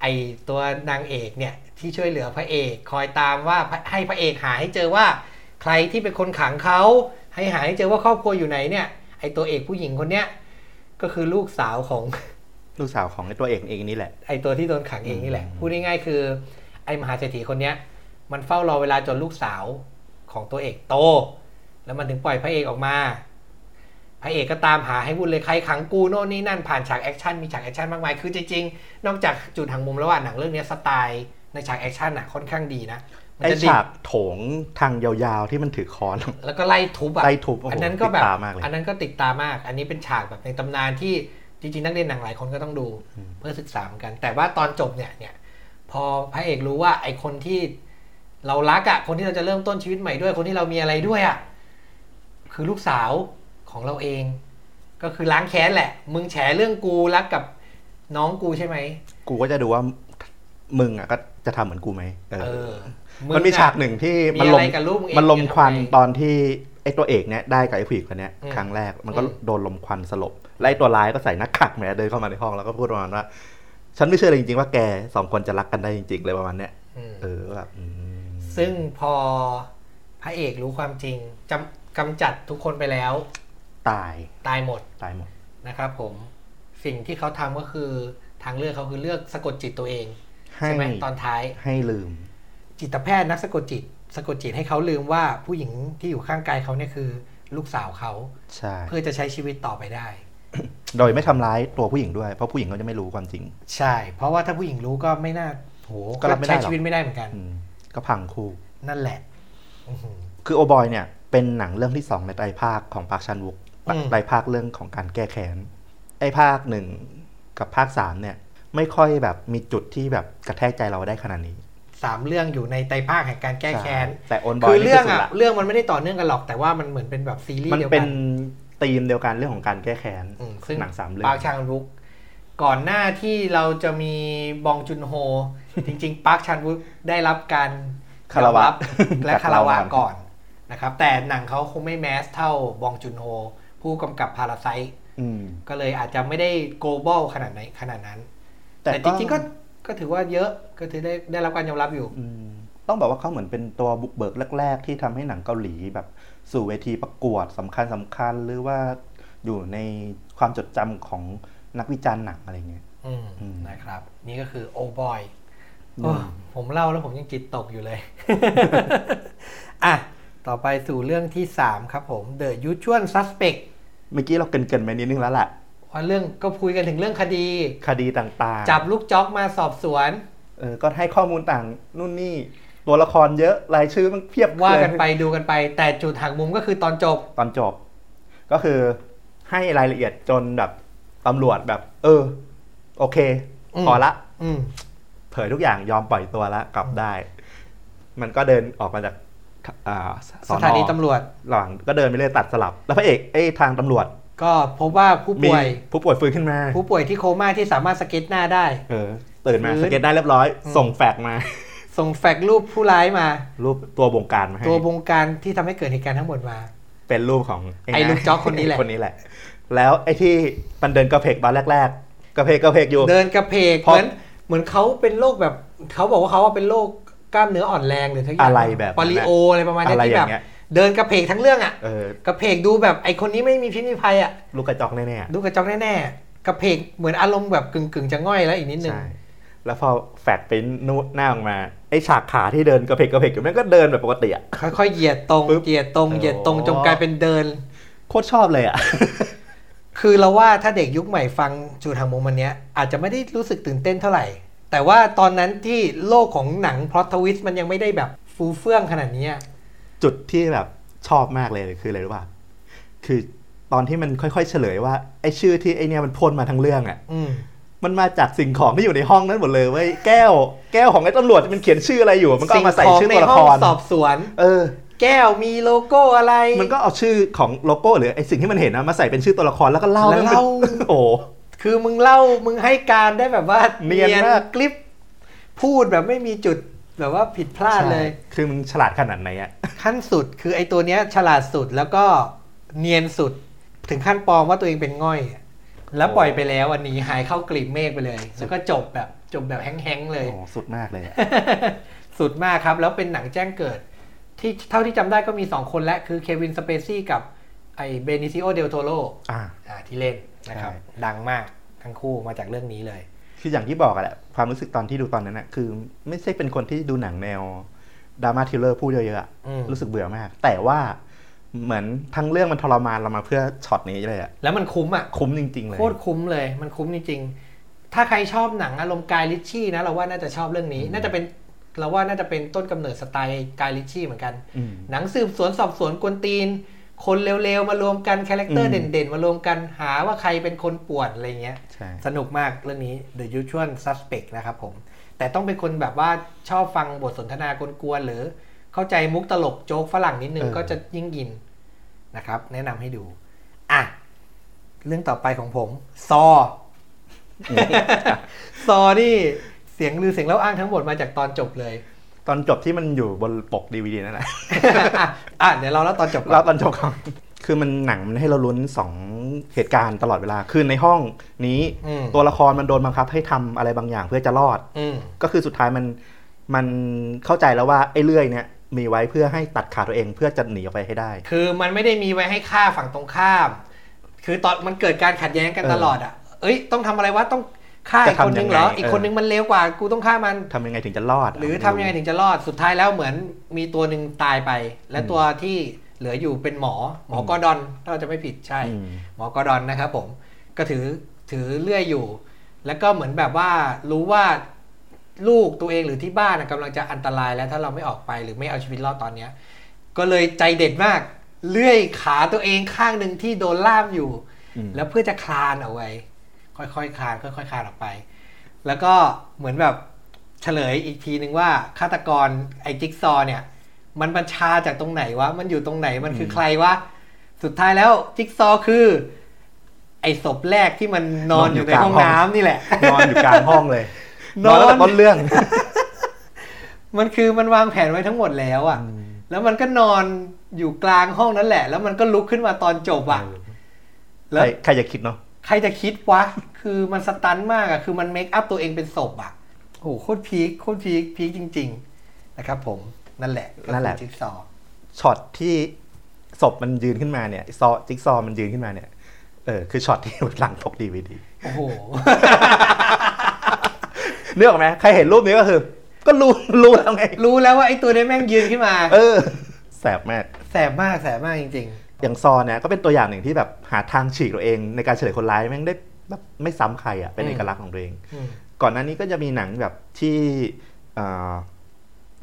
ไอตัวนางเอกเนี่ย ที่ช่วยเหลือพระเอก คอยตามว่าให้พระเอกหาให้เจอว่า ใครที่เป็นคนขังเขาให้หาให้เจอว่าครอบครัวอยู่ไหนเนี่ย ไอตัวเอกผู้หญิงคนเนี้ยก็คือลูกสาวของลูกสาวของไอ้ตัวเอกเองนี่แหละไอตัวที่โดนขังเองนี่แหละอืมพูดง่ายๆคือ ไอมหาเศรษฐีคนเนี้ยมันเฝ้ารอเวลาจนลูกสาวของตัวเอกโต แล้วมันถึงปล่อยพระเอกออกมา พระเอกก็ตามหาให้วุ่นเลยใครขังกูโน่นนี่นั่นผ่านฉาก action มีฉาก action มากมายคือจริงๆนอกจากจุดหักมุมแล้วว่าหนังเรื่องเนี้ยสไตล์ในฉาก action อะค่อนข้างดีนะมันไอ้จะดิฉากโถงทางยาวๆที่มันถือค้อน แล้วก็ไล่ทุบอะไล่ทุบโอ้โหอันนั้นก็แบบติดตามากเลยอันนั้นก็ติดตามมาก อันนี้เป็นฉากแบบในตำนานที่จริงๆนักเรียนหนังหลายคนก็ต้องดูเพื่อศึกษาเหมือนกัน แต่ว่าตอนจบเนี่ยเนี่ย พอพระเอกรู้ว่าไอคนที่เรารักอะคนที่เราจะเริ่มต้นชีวิตใหม่ด้วย คนที่เรามีอะไรด้วยอะคือลูกสาวของเราเอง ก็คือล้างแค้นแหละ มึงแฉเรื่องกูรักกับน้องกูใช่ไหม กูก็จะดูว่ามึงอะก็จะทำเหมือนกูไหมเออเออมันมีอะฉากหนึ่งที่มีมันอะลไรมกับลูกมึงเองมันลมควันจะทำไงตอนที่ไอ้ตัวเอกเนี่ยได้กับไอ้ผู้หญิงคนเนี้ยอืมครั้งแรกมันก็อืมโดนลมควันสลบ และไอ้ตัวร้ายก็ใส่หน้ากากแหมเดินเข้ามาในห้องแล้วก็พูดประมาณว่า ฉันไม่เชื่อเลยจริงๆว่าแกสองคนจะรักกันได้จริงๆเลยประมาณเนี้ยอืมเออแบบอืมซึ่งพอพระเอกรู้ความจริงจำกำจัดทุกคนไปแล้ว ตายตายหมดตายหมดนะครับผมสิ่งที่เขาทำก็คือทางเลือกเขาคือเลือกสะกดจิตตัวเองให้ใช่ไหมตอนท้ายให้ลืม จิตแพทย์นักสะกดจิต สะกดจิตให้เขาลืมว่าผู้หญิงที่อยู่ข้างกายเขาเนี่ยคือ ลูกสาวเขาใช่เพื่อจะใช้ชีวิตต่อไปได้ โดยไม่ทำร้ายตัวผู้หญิงด้วยเพราะผู้หญิงเขาจะไม่รู้ความจริง ใช่ เพราะว่าถ้าผู้หญิงรู้ก็ไม่น่าโหก็รับไม่ได้ใช้หรอกชีวิตไม่ได้เหมือนกันอืมก็พังคู่นั่นแหละอื้อหือคือโอบอยเนี่ย เป็นหนังเรื่องที่สองในไตรภาคของปาร์คชันวุกอืมไตรภาคเรื่องของการแก้แค้นไอ้ภาคหนึ่งกับภาคสามเนี่ย ไม่ค่อยแบบมีจุดที่แบบกระแทกใจเราได้ขนาดนี้สามเรื่องอยู่ในไตรภาคแห่งการแก้แค้นใช่แต่โอนบอคืยอเรื่องนี่อะสุดละเรื่องมันไม่ได้ต่อเนื่องกันหรอกแต่ว่ามันเหมือนเป็นแบบซีรีส์มันเดียวเป็กันน ธีมเดียวกันเรื่องของการแก้แค้นอืมซึ่งหนังสามเรื่องปาร์คชางรุก ก่อนหน้าที่เราจะมีบองจุนโฮ จริง ๆปาร์คชางรุกได้รับการคารวะยอมบและจากคารวะเราก่อนนะครับ แต่หนังเขาคงไม่แมสเท่าบองจุนโฮ ผู้กำกับพาราไซอืมก็เลยอาจจะไม่ได้ global ขนาดไหนขนาดนั้น แต่จริงๆก็ก็ถือว่าเยอะก็ถือได้ได้รับการยอมรับอยู่อืมต้องบอกว่าเขาเหมือนเป็นตัวบุกเบิกแรก ๆ ที่ทำให้หนังเกาหลีแบบ สู่เวทีประกวดสำคัญสำคัญหรือว่าอยู่ในความจดจำของนักวิจารณ์หนังอะไรเงี้ยอืมอืมนะครับ นี่ก็คือโอบอยอืมผมเล่าแล้วผมยังจิตตกอยู่เลย อะ ต่อไปสู่เรื่องที่ 3 ครับผม The Usual Suspect เมื่อกี้เราเกรินๆไปนิดนึงแล้วแหละว่าเรื่องก็คุยกันถึงเรื่องคดี คดีต่างๆ จับลูกจ็อกมาสอบสวน เออ ก็ให้ข้อมูลต่างนู่นนี่ ตัวละครเยอะรายชื่อมันเพียบว่าเลยกันไปดูกันไป แต่จุดหักมุมก็คือตอนจบตอนจบ ก็คือให้รายละเอียดจนแบบตำรวจแบบ เออ โอเคอืมพอละอืมเผยทุกอย่างยอมปล่อยตัวแล้วกลับได้ มันก็เดินออกมาจากอ่าสถานีตำรวจหลังก็เดินไปเรื่อยตัดสลับ แล้วพระเอกไอ้ทางตำรวจ ก็พบว่าผู้มีป่วยผู้ป่วยฟื้นขึ้นมา ผู้ป่วยที่โคม่าที่สามารถสเก็ตหน้าได้ เออตื่นมาฟื้นสเก็ตช์ได้เรียบร้อยอืมส่งแฟกซ์มา ส่งแฟกซ์รูปผู้ร้ายมา รูปตัวบงการมาให้ตัวบงการที่ทำให้เกิดเหตุการณ์ทั้งหมดมา เป็นรูปของไอ้ลูกจ๊อกคนนี้แหละคนนี้แหละ แล้วไอ้ที่มันเดินกะเผลกตอนแรก ๆ กะเผลกกะเผลกอยู่ เดินกระเพกเพราะเหมือนเหมือนเขาเป็นโรคแบบเขาบอกว่าเขาว่าเป็นโรคกล้ามเนื้ออ่อนแรงหรืออะไรสักอย่างอะไรแบบนั้นโปลิโออะไรประมาณเนี้ยอะไรแบบที่อย่างเงี้ยเดินกะเผลกทั้งเรื่องอะเออกะเผลกดูแบบไอคนนี้ไม่มีพิษมีภัยอะลูกกระจอกแน่ดูกระจอกแน่ๆกะเผลกเหมือนอารมณ์แบบกึ่งกึ่งๆจะง่อยแล้วอีกนิดๆนึงใช่ แล้วพอแฟกซ์เป็นรูปหน้าออกมาไอ้ฉากขาที่เดินกะเผลกกะเผลกอยู่มันก็เดินแบบปกติอะค่อยๆเหยียดตรงปึ๊บเหยียดตรงโอ้เหยียดตรงจนกลายเป็นเดิน โคตรชอบเลยอะคือเราว่าถ้าเด็กยุคใหม่ฟังจุดหักมุมมันเนี้ยอาจจะไม่ได้รู้สึกตื่นเต้นเท่าไหร่ แต่ว่าตอนนั้นที่โลกของหนัง plot twist มันยังไม่ได้แบบฟูเฟื่องขนาดนี้อะจุดที่แบบชอบมากเลยคืออะไรรู้ป่ะคือตอนที่มันค่อยๆเฉลยว่าไอ้ชื่อที่ไอ้เนี่ยมันพ่นมาทั้งเรื่องอะอื มมันมาจากสิ่งของที่อยู่ในห้องนั้นหมดเลยเว้ยแก้ว แก้วของไอ้ตำรวจมันเขียนชื่ออะไรอยู่ มันก็เอามาใส่ชื่อตัวละคสิ่งขงรในห้องสอบสวน เออ แก้วมีโลโก้อะไร มันก็เอาชื่อของโลโก้หรือไอ้สิ่งที่มันเห็นนะมาใส่เป็นชื่อตัวละครแล้วก็เล่าแล้วให้มันเล่าโอ้คือมึงเล่ามึงให้การได้แบบว่าเนียนมากกลิป พูดแบบไม่มีจุดแบบว่าผิดพลาดเลยใช่คือมึงฉลาดขนาดไหนอะขั้นสุดคือไอ้ตัวเนี้ยฉลาดสุดแล้วก็เนียนสุด ถึงขั้นปลอมว่าตัวเองเป็นง่อย แล้วปล่อยไปแล้วอันนี้หายเข้ากลีบเมฆไปเลย แล้วก็จบแบบจบแบบแห้งๆเลยโอ้สุดมากเลยอะสุดมากครับ แล้วเป็นหนังแจ้งเกิด ที่เท่าที่จำได้ก็มี 2 คนและคือ Kevin Spacey กับไอ Benicio del Toro อ่าอ่าที่เล่นนะครับใช่ดังมากทั้งคู่มาจากเรื่องนี้เลย คือออย่างที่บอกอะแหละความรู้สึกตอนที่ดูตอนนั้นอะคือ ไม่ใช่เป็นคนที่ดูหนังแนวดราม่า thriller พูดเยอะๆอะอืมรู้สึกเบื่อมาก แต่ว่า เหมือนทั้งเรื่องมันทรมานเรามาเพื่อช็อตนี้เลยอะแล้วมันคุ้มอะคุ้มจริง ๆ เลยโคตรคุ้มเลย มันคุ้มจริงๆ ถ้าใครชอบหนังอารมณ์ Guy Ritchie นะเราว่าน่าจะชอบเรื่องนี้ น่าจะเป็นเราว่าน่าจะเป็นต้นกำเนิดสไตล์ Guy Ritchie เหมือนกันอืมหนังสืบสวนสอบสวนกวนตีน คนเลวๆ มารวมกัน character อืมเด่นๆ มารวมกันหาว่าใครเป็นคนป่วนอะไรเงี้ยใช่สนุกมากเรื่องนี้ The Usual Suspect นะครับผม แต่ต้องเป็นคนแบบว่าชอบฟังบทสนทนากวนๆหรือ เข้าใจมุกตลกโจ๊กฝรั่งนิดนึงก็จะยิ่ง in นะครับ แนะนำให้ดู อะ เรื่องต่อไปของผม Saw Saw นี่เสียงลือเสียงเล่าอ้างทั้งหมดมาจากตอนจบเลย ตอนจบที่มันอยู่บนปกดีวดีนั่นแหละอะอะเดี๋ยวเราเล่าตอนจบก่แล้อวนตอนจบของคือมันหนังมันให้เราลุ้นสองเหตุการณ์ตลอดเวลา คือในห้องนี้อืมตัวละครมันโดนบังคับให้ทำอะไรบางอย่างเพื่อจะรอดอืมก็คือสุดท้ายมันมันเข้าใจแล้วว่าไอ้เลื่อยเนี่ย มีไว้เพื่อให้ตัดขาตัวเองเพื่อจะหนีออกไปให้ได้ คือมันไม่ได้มีไว้ให้ฆ่าฝั่งตรงข้าม คือตอนมันเกิดการขัดแย้งกันเออตลอดอะ เอ้ย ต้องทำอะไรวะต้องฆ่าอีกจะทำคนนึงเหรอยังไงอีกคนนึงมันเลวกว่า กูต้องฆ่ามันทำยังไงถึงจะรอด หรือทำยังไงถึงจะรอดสุดท้ายแล้วเหมือนมีตัวหนึ่งตายไป และตัวที่เหลืออยู่เป็นหมอ หมอกอร์ดอนถ้าเราจะไม่ผิดใช่อืมหมอกอร์ดอนนะครับผมก็ถือถือเลื่อยอยู่ แล้วก็เหมือนแบบว่ารู้ว่า ลูกตัวเองหรือที่บ้านนะกำลังจะอันตรายแล้วถ้าเราไม่ออกไปหรือไม่เอาชีวิตรอดตอนเนี้ยก็เลยใจเด็ดมากเลื่อยขาตัวเองข้างหนึ่งที่โดนล่ามอยู่อืมแล้วเพื่อจะคลานเอาไว้ ค่อยๆคลานค่อยๆคลานออกไป แล้วก็เหมือนแบบเฉลยอีกทีนึงว่าฆาตกรไอ้จิ๊กซอว์เนี่ย มันบัญชาจากตรงไหนวะมันอยู่ตรงไหนมันคือใครวะสุดท้ายแล้วจิ๊กซอว์คือ ไอ้ศพแรกที่มันนอนอยู่ในห้องน้ำนี่แหละ นอนอยู่กลางห้องเลย นนออนนแล้วแต่ต้นเรื่อง มันคือมันวางแผนไว้ทั้งหมดแล้วอะ่ะ แล้วมันก็นอนอยู่กลางห้องนั่นแหละ แล้วมันก็ลุกขึ้นมาตอนจบอะ่ะใครใครจะคิดเนาะใครจะคิดวะ คือมัน stun มากอะ่ะ คือมัน make up ตัวเองเป็นศพอะ่ะโอ้โหโคตร peak โคตร peak peak จริง ๆ นะครับผมนั่นแหละก็คือนั่นแหละจิ๊กซอว์ช็อตที่ศพมันยืนขึ้นมาเนี่ย Saw จิ๊กซอว์มันยืนขึ้นมาเนี่ยเออคือช็อตที่อยู่หลังปกดีวีดีโอ้โห เนื้อออกไหมใครเห็นรูปนี้ก็คือ ก็รู้รู้แล้วไง รู้แล้วว่าไอ้ตัวนี้แม่งยืนขึ้นมา เออ แสบมาก แสบมากแสบมากจริงอย่างซอเนี่ยก็เป็นตัวอย่างหนึ่งที่แบบหาทางฉีกตัวเอง ในการเฉลยคนร้ายแม่งได้แบบไม่ซ้ำใครอะเป็นอืมเอกลักษณ์ของตัวเองๆอืมก่อนหน้านี้ก็จะมีหนังแบบที่เอ่อ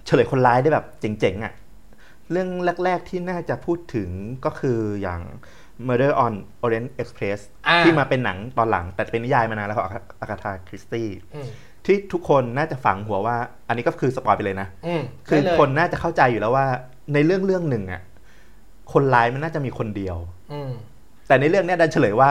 เฉลยคนร้ายได้แบบเจ๋งๆอะ่ะเรื่องแรก ๆ ที่น่าจะพูดถึงก็คืออย่าง Murder on Orient Express อ่าที่มาเป็นหนังตอนหลังแต่เป็นนิยายมานานแล้วของอากาธาคริสตี้อืม ที่ทุกคนน่าจะฝังหัวว่า อันนี้ก็คือสปอยไปเลยนะอืมคือได้เลยคนน่าจะเข้าใจอยู่แล้วว่า ในเรื่องเรื่องหนึ่งอะคนร้ายมันน่าจะมีคนเดียว อืมแต่ในเรื่องเนี้ยดันเฉลยว่า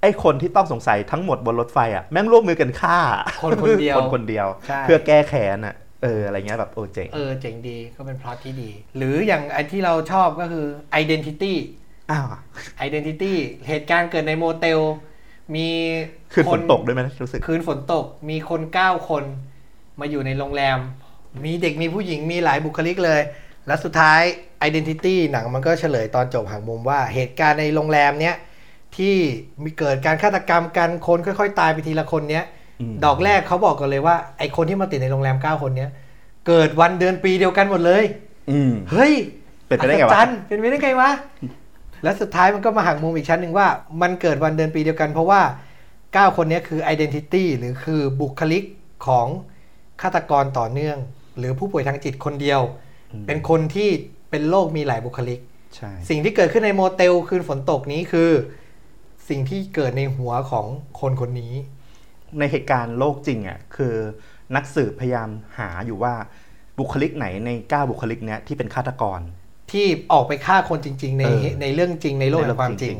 ไอ้คนที่ต้องสงสัยทั้งหมดบนรถไฟอะแม่งร่วมมือกันฆ่า คนคนเดียวคนคนเดียวใช่เพื่อแก้แค้นอะเอออะไรเงี้ยแบบโอ้เจ๋งเออเจ๋งดีก็เป็นพล็อตที่ดี หรืออย่างไอที่เราชอบก็คือ Identity อ้าว Identity เหตุการณ์เกิดในโมเตล มีคืนฝนตกด้วยไหมรู้สึกคืนฝนตกมีคน9คนมาอยู่ในโรงแรม มีเด็กมีผู้หญิงมีหลายบุคลิกเลย และสุดท้าย Identity หนังมันก็เฉลยตอนจบหักมุมว่าเหตุการณ์ในโรงแรมเนี้ยที่มีเกิดการฆาตกรรมกันคนค่อย ๆ ตายไปทีละคนเนี้ยอืมดอกแรกเขาบอกกันเลยว่าไอคนที่มาติดในโรงแรม9คนเนี้ยเกิดวันเดือนปีเดียวกันหมดเลย อืมเฮ้ยเป็นไปได้ไงวะอัศจรรย์เป็นไปได้ไงวะ และสุดท้ายมันก็มาหักมุมอีกชั้นหนึ่งว่า มันเกิดวันเดือนปีเดียวกัน เพราะว่า 9 คนเนี้ยคือ identity หรือคือบุคลิกของฆาตกรต่อเนื่อง หรือผู้ป่วยทางจิตคนเดียว เป็นคนที่เป็นโรคมีหลายบุคลิกใช่สิ่งที่เกิดขึ้นในโมเตลคืนฝนตกนี้คือ สิ่งที่เกิดในหัวของคนคนนี้ ในเหตุการณ์โลกจริงอะคือนักสืบพยายามหาอยู่ว่าบุคลิกไหนในเก้าบุคลิกเนี้ยที่เป็นฆาตกร ที่ออกไปฆ่าคนจริง ๆ ในเออในเรื่องจริงในโลกในโลแห่กงความจจริริงง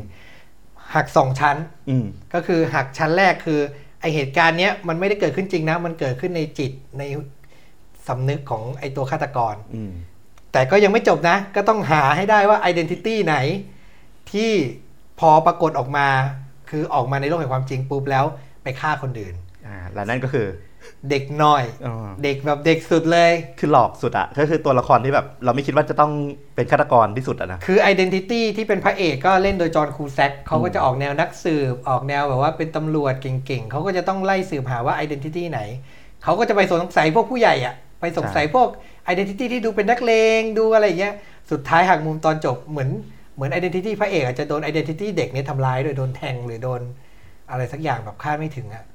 หักสองชั้นอืมก็คือหักชั้นแรกคือไอเหตุการณ์เนี้ยมันไม่ได้เกิดขึ้นจริงนะ มันเกิดขึ้นในจิตในสำนึกของไอตัวฆาตกรอืมแต่ก็ยังไม่จบนะ ก็ต้องหาให้ได้ว่า identity ไหน ที่พอปรากฏออกมา คือออกมาในโลกแห่งความจริงปุ๊บแล้วไปฆ่าคนอื่นอ่าแล้วนั่นก็คือ เด็กน้อยอ๋อเด็กแบบเด็กสุดเลย คือหลอกสุดอะก็คือตัวละครที่แบบ เราไม่คิดว่าจะต้องเป็นฆาตกรที่สุดอะนะ คือ Identity ที่เป็นพระเอกก็เล่นโดยจอห์นคูแซกเขาก็จะออกแนวนักสืบ ออกแนวแบบว่าเป็นตำรวจเก่งๆ เขาก็จะต้องไล่สืบหาว่า Identity ไหน เขาก็จะไปสงสัยพวกผู้ใหญ่อะไปสงสัยพวก Identity ที่ดูเป็นนักเลงดูอะไรอย่างเงี้ย สุดท้ายหักมุมตอนจบเหมือนเหมือน Identity พระเอกอาจจะโดน Identity เด็กเนี่ยทำร้ายโดยโดนแทงหรือโดน อะไรสักอย่างแบบคาดไม่ถึงอะอ่า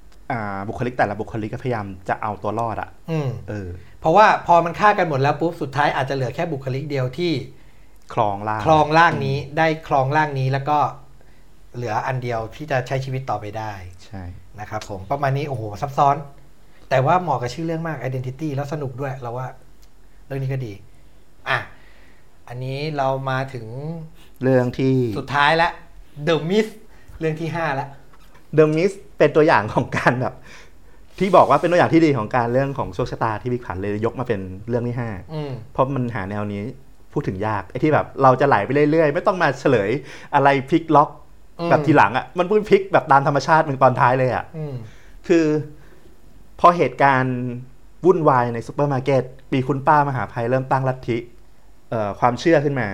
บุคลิกแต่ละบุคลิกก็พยายามจะเอาตัวรอดอะอืมเออ เพราะว่าพอมันฆ่ากันหมดแล้วปุ๊บสุดท้ายอาจจะเหลือแค่บุคลิกเดียวที่ คลองล่างคลองร่างนี้ได้คลองร่างนี้แล้วก็เหลืออันเดียวที่จะใช้ชีวิตต่อไปได้ใช่นะครับผมประมาณนี้โอ้โหซับซ้อน แต่ว่าเหมาะกับชื่อเรื่องมาก Identity แล้วสนุกด้วยเราว่า เรื่องนี้ก็ดี อะ อันนี้เรามาถึงเรื่องที่สุดท้ายแล้ว The Mist เรื่องที่ห้า แล้ว The Mist เป็นตัวอย่างของการแบบที่บอกว่าเป็นตัวอย่างที่ดีของการเรื่องของโชคชะตาที่บิ๊กผันเลยยกมาเป็นเรื่องที่ห้าอืมเพราะมันหาแนวนี้พูดถึงยากไอ้ที่แบบเราจะไหลไปเรื่อยๆ ไม่ต้องมาเฉลยอะไรพลิกล็อกอืมแบบทีหลังอะ่ะมันพูดพลิกแบบตามธรรมชาติมึงตอนท้ายเลยอะ่ะอืมคือ พอเหตุการณ์วุ่นวายในซูเปอร์มาร์เก็ตมีคุณป้ามหาภัยเริ่มตั้งลัทธิเอ่อความเชื่อขึ้นมา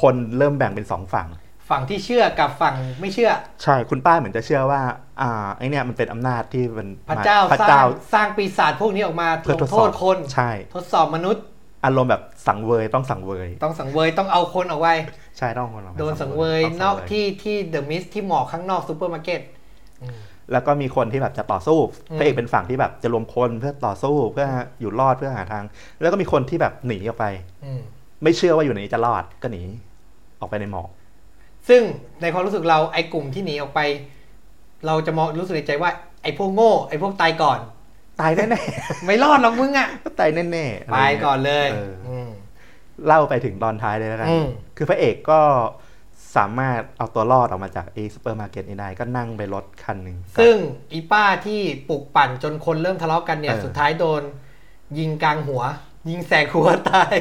คนเริ่มแบ่งเป็นสองฝั่ง ฝั่งที่เชื่อกับฝั่งไม่เชื่อ ใช่คุณป้าเหมือนจะเชื่อว่า อ่าไอเนี่ยมันเป็นอำนาจที่มันพระเจ้าพระเจ้าสร้างสร้างปีศาจพวกนี้ออกมาเพื่อทดสอบลงโทษคนใช่ ทดสอบมนุษย์ อารมณ์แบบสังเวยต้องสังเวย ต้องสังเวยต้องเอาคนออกไว้ใช่ต้องคนออกมาโดนสังเวยต้องนอกที่ที่ The Mist ที่หมอกข้างนอกซูเปอร์มาร์เก็ตแล้วก็มีคนที่แบบจะต่อสู้อืมพระเอกเป็นฝั่งที่แบบจะรวมคนเพื่อต่อสู้เพื่ออยู่รอดเพื่อหาทาง แล้วก็มีคนที่แบบหนีออกไปอืมไม่เชื่อว่าอยู่ในนี้จะรอดก็หนีออกไปในหมอก ซึ่งในความรู้สึกเราไอ้กลุ่มที่หนีออกไป เราจะมองรู้สึกในใจว่า ไอ้พวกโง่ไอ้พวกตายก่อน ตายแน่ไม่รอดหรอกมึงอะๆก็ตายแน่ๆะไปไรงี้ก่อนเลยออมเล่าไปถึงตอนท้ายเลยแล้วกันอืมคือพระเอกก็สามารถเอาตัวรอดออกมาจากไอ้ซูเปอร์มาร์เก็ตนี้ได้ก็นั่งไปรถคันหนึ่งซึ่งอีป้าที่ปลุกปั่นจนคนเริ่มทะเลาะกันเนี่ยเออสุดท้ายโดน ยิงกลางหัว ยิงแสกหัวตาย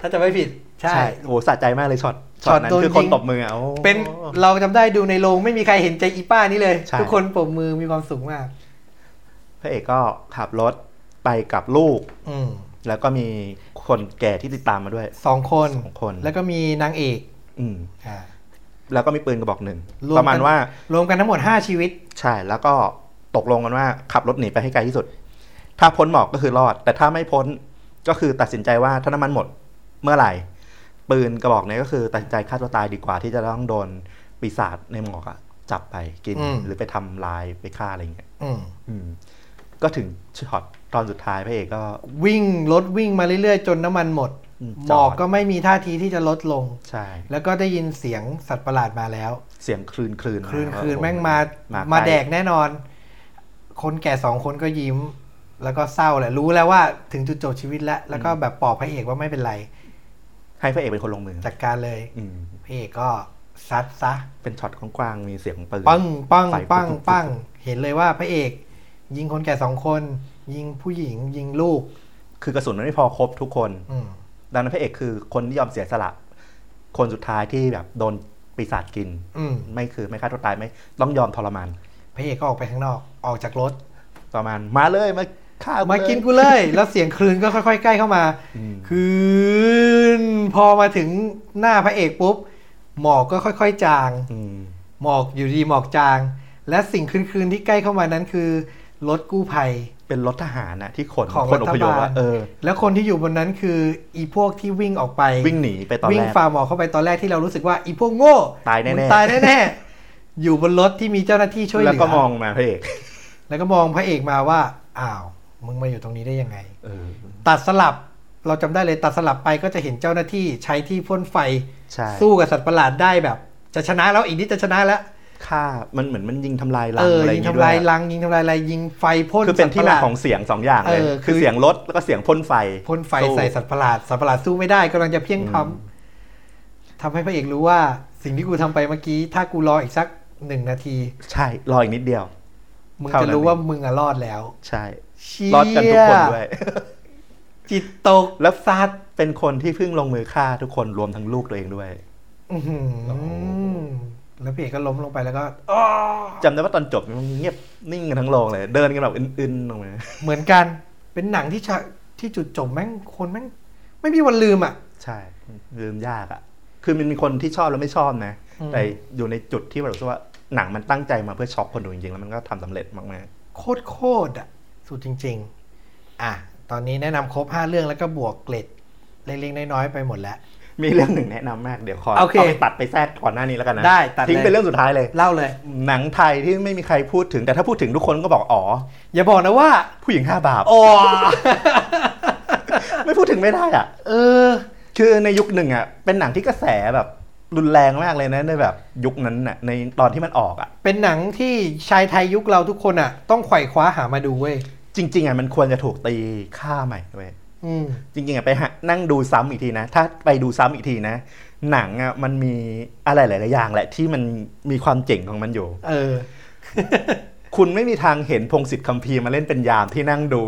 ถ้าจะไม่ผิด ใช่ใช่โอ้สะใจมากเลยช็อต ช็อตนั้นโดนคือคนยิงตบมืออะโอ้เป็นเราจำได้ดูในโรงไม่มีใครเห็นใจอีป้านี้เลยใช่ทุกคนปรบมือมีความสุขมากพระเอกก็ขับรถไปกับลูก อืมแล้วก็มีคนแก่ที่ติดตามมาด้วยสองคนสองคน แล้วก็มีนางเอก อืมอ่าแล้วก็มีปืนกระบอกหนึ่งรวมกันประมาณว่ารวมกันทั้งหมด5ชีวิต ใช่ แล้วก็ตกลงกันว่าขับรถหนีไปให้ไกลที่สุด ถ้าพ้นหมอกก็คือรอด แต่ถ้าไม่พ้นก็คือตัดสินใจว่าถ้าน้ำมันหมดเมื่อไหร่ ปืนกระบอกนี้ก็คือตัดสินใจฆ่าตัวตายดีกว่าที่จะต้องโดนปีศาจในหมอกอะจับไปกินอืมหรือไปทำลายไปฆ่าอะไรอย่างเงี้ยอืมอืมก็ถึงช็อตตอนสุดท้ายพระเอกก็ วิ่งรถวิ่งมาเรื่อยๆ จนน้ำมันหมดอืมหมอกจอดก็ไม่มีท่าทีที่จะลดลง ใช่ แล้วก็ได้ยินเสียงสัตว์ประหลาดมาแล้ว เสียงคลืนคลืนคลืนว่าคลืนโอ้โหแม่งมา มามาไกลแดกแน่นอน คนแก่สองคนก็ยิ้ม แล้วก็เศร้าแหละ รู้แล้วว่าถึงจุดจบชีวิตแล้ว แล้วก็แบบปลอบพระเอกว่าไม่เป็นไร ให้พระเอกเป็นคนลงมือจัดการเลยอืมพระเอกก็ซัดซะ เป็นช็อตกว้างๆมีเสียงปืนปังปังไฟปังปุ๊บปุ๊บปังเห็นเลยว่าพระเอก ยิงคนแก่สองคน ยิงผู้หญิง ยิงลูก คือกระสุนมันไม่พอครบทุกคนอืมดังนั้นพระเอกคือคนที่ยอมเสียสละ คนสุดท้ายที่แบบโดนปีศาจกินอืมไม่คือไม่ฆ่าตัวตายไม่ต้องยอมทรมานพระเอกก็ออกไปข้างนอกออกจากรถประมาณมาเลยมา ฆ่ามามากินกูเลย แล้วเสียงคลืนก็ค่อยๆใกล้เข้ามาคืนพอมาถึงหน้าพระเอกปุ๊บ หมอกก็ค่อยๆจางหมอกอยู่ดีหมอกจาง และสิ่งคืนๆที่ใกล้เข้ามานั้นคือรถกู้ภัยเป็นรถทหารนะที่ขนของคนอพยพรัฐบาลอะเออ แล้วคนที่อยู่บนนั้นคืออีพวกที่วิ่งออกไปวิ่งหนีไปตอนวิ่งแรกฝ่าหมอกเข้าไปตอนแรกที่เรารู้สึกว่าอีพวกโง่ตายแน่ๆมึงตายแน่ๆอยู่บนรถที่มีเจ้าหน้าที่ช่วยเหแล้วลือก็มองมาพระเอก แล้วก็มองพระเอกมาว่าอ้าว มึงมาอยู่ตรงนี้ได้ยังไงเออตัดสลับเราจำได้เลยตัดสลับไปก็จะเห็นเจ้าหน้าที่ใช้ที่พ่นไฟใช่สู้กับสัตว์ประหลาดได้แบบ จะชนะแล้วอีกนิดจะชนะแล้วฆ่ามันเหมือนมันยิงทำลายรัเองออะไรอยิย่างงงี้ทำลายด้วยรังยิงทำลายอะไรยิงไฟพ่นคือเป็นที่มาสัตว์ระหลดของเสียงสองอย่างเลยเออคือคือเสียงรถแล้วก็เสียงพ่นไฟพ่นไฟสู้ใส่สัตว์ประหลาดสัตว์ประหลาดสู้ไม่ได้กำลังจะเพี้ยงพอืมำทำให้พระเอกรู้ว่าสิ่งที่กูทำไปเมื่อกี้ ถ้ากูรออีกสักหนึ่งนาที ใช่รออีกนิดเดียว มึงเท่านั้จะนรู้ว่ามึงอะรอดแล้ว ใช่เชี่ย รอดกันทุกคนด้วย จิตตก แล้วซาดเป็นคนที่เพิ่งลงมือฆ่าทุกคนรวมทั้งลูกตัวเองด้วยอื้อหือแล้วพี่เอกก็ล้มลงไปแล้วก็อ้อจำได้ว่าตอนจบมันเงียบนิ่งกันทั้งโรงเลย เดินกันแบบอึนๆลงมาเหมือนกัน เป็นหนังที่ฉากที่จุดจบแม่งคนแม่งไม่มีวันลืมอะ ใช่ ลืมยากอะ่ะ คือมันมีคนที่ชอบแล้วไม่ชอบนะอืมแต่อยู่ในจุดที่แบบรู้สึกว่าหนังมันตั้งใจมาเพื่อช็อกคนดูจริงๆแล้วมันก็ทำสำเร็จมากโคตรโคตรอะ สุดจริง ๆ อะ ตอนนี้แนะนำครบ 5 เรื่องแล้วก็บวกเกร็ดเล็กๆน้อยๆไปหมดแล้วๆมีเรื่องหนึ่งแนะนำมากเดี๋ยวขอโอเคาไปตัดไปแทรกก่อนหน้านี้แล้วกันนะได้ตัดเลยทิ้งเป็นเรื่องสุดท้ายเลยเล่าเลย หนังไทยที่ไม่มีใครพูดถึงแต่ถ้าพูดถึงทุกคนก็บอกอ๋ออย่าบอกนะว่าผู้หญิงห้าบาปโอ้ไม่พูดถึงไม่ได้อะ เออ คือในยุคหนึ่งอะเป็นหนังที่กระแสแบบรุนแรงมากเลยนะในแบบยุคนั้นน่ะในตอนที่มันออกอะ เป็นหนังที่ชายไทยยุคเราทุกคนอะ ต้องไขว่คว้าหามาดูเว้ย จริง ๆอะมันควรจะถูกตีค่าใหม่เว้ยอืมจริงๆอะไปหานั่งดูซ้ำอีกทีนะ ถ้าไปดูซ้ำอีกทีนะ หนังอะมันมีอะไรหลายๆอย่างแหละที่มันมีความเจ๋งของมันอยู่ เออ คุณไม่มีทางเห็นพงศิษฐ์คัมภีร์มาเล่นเป็นยามที่นั่งดู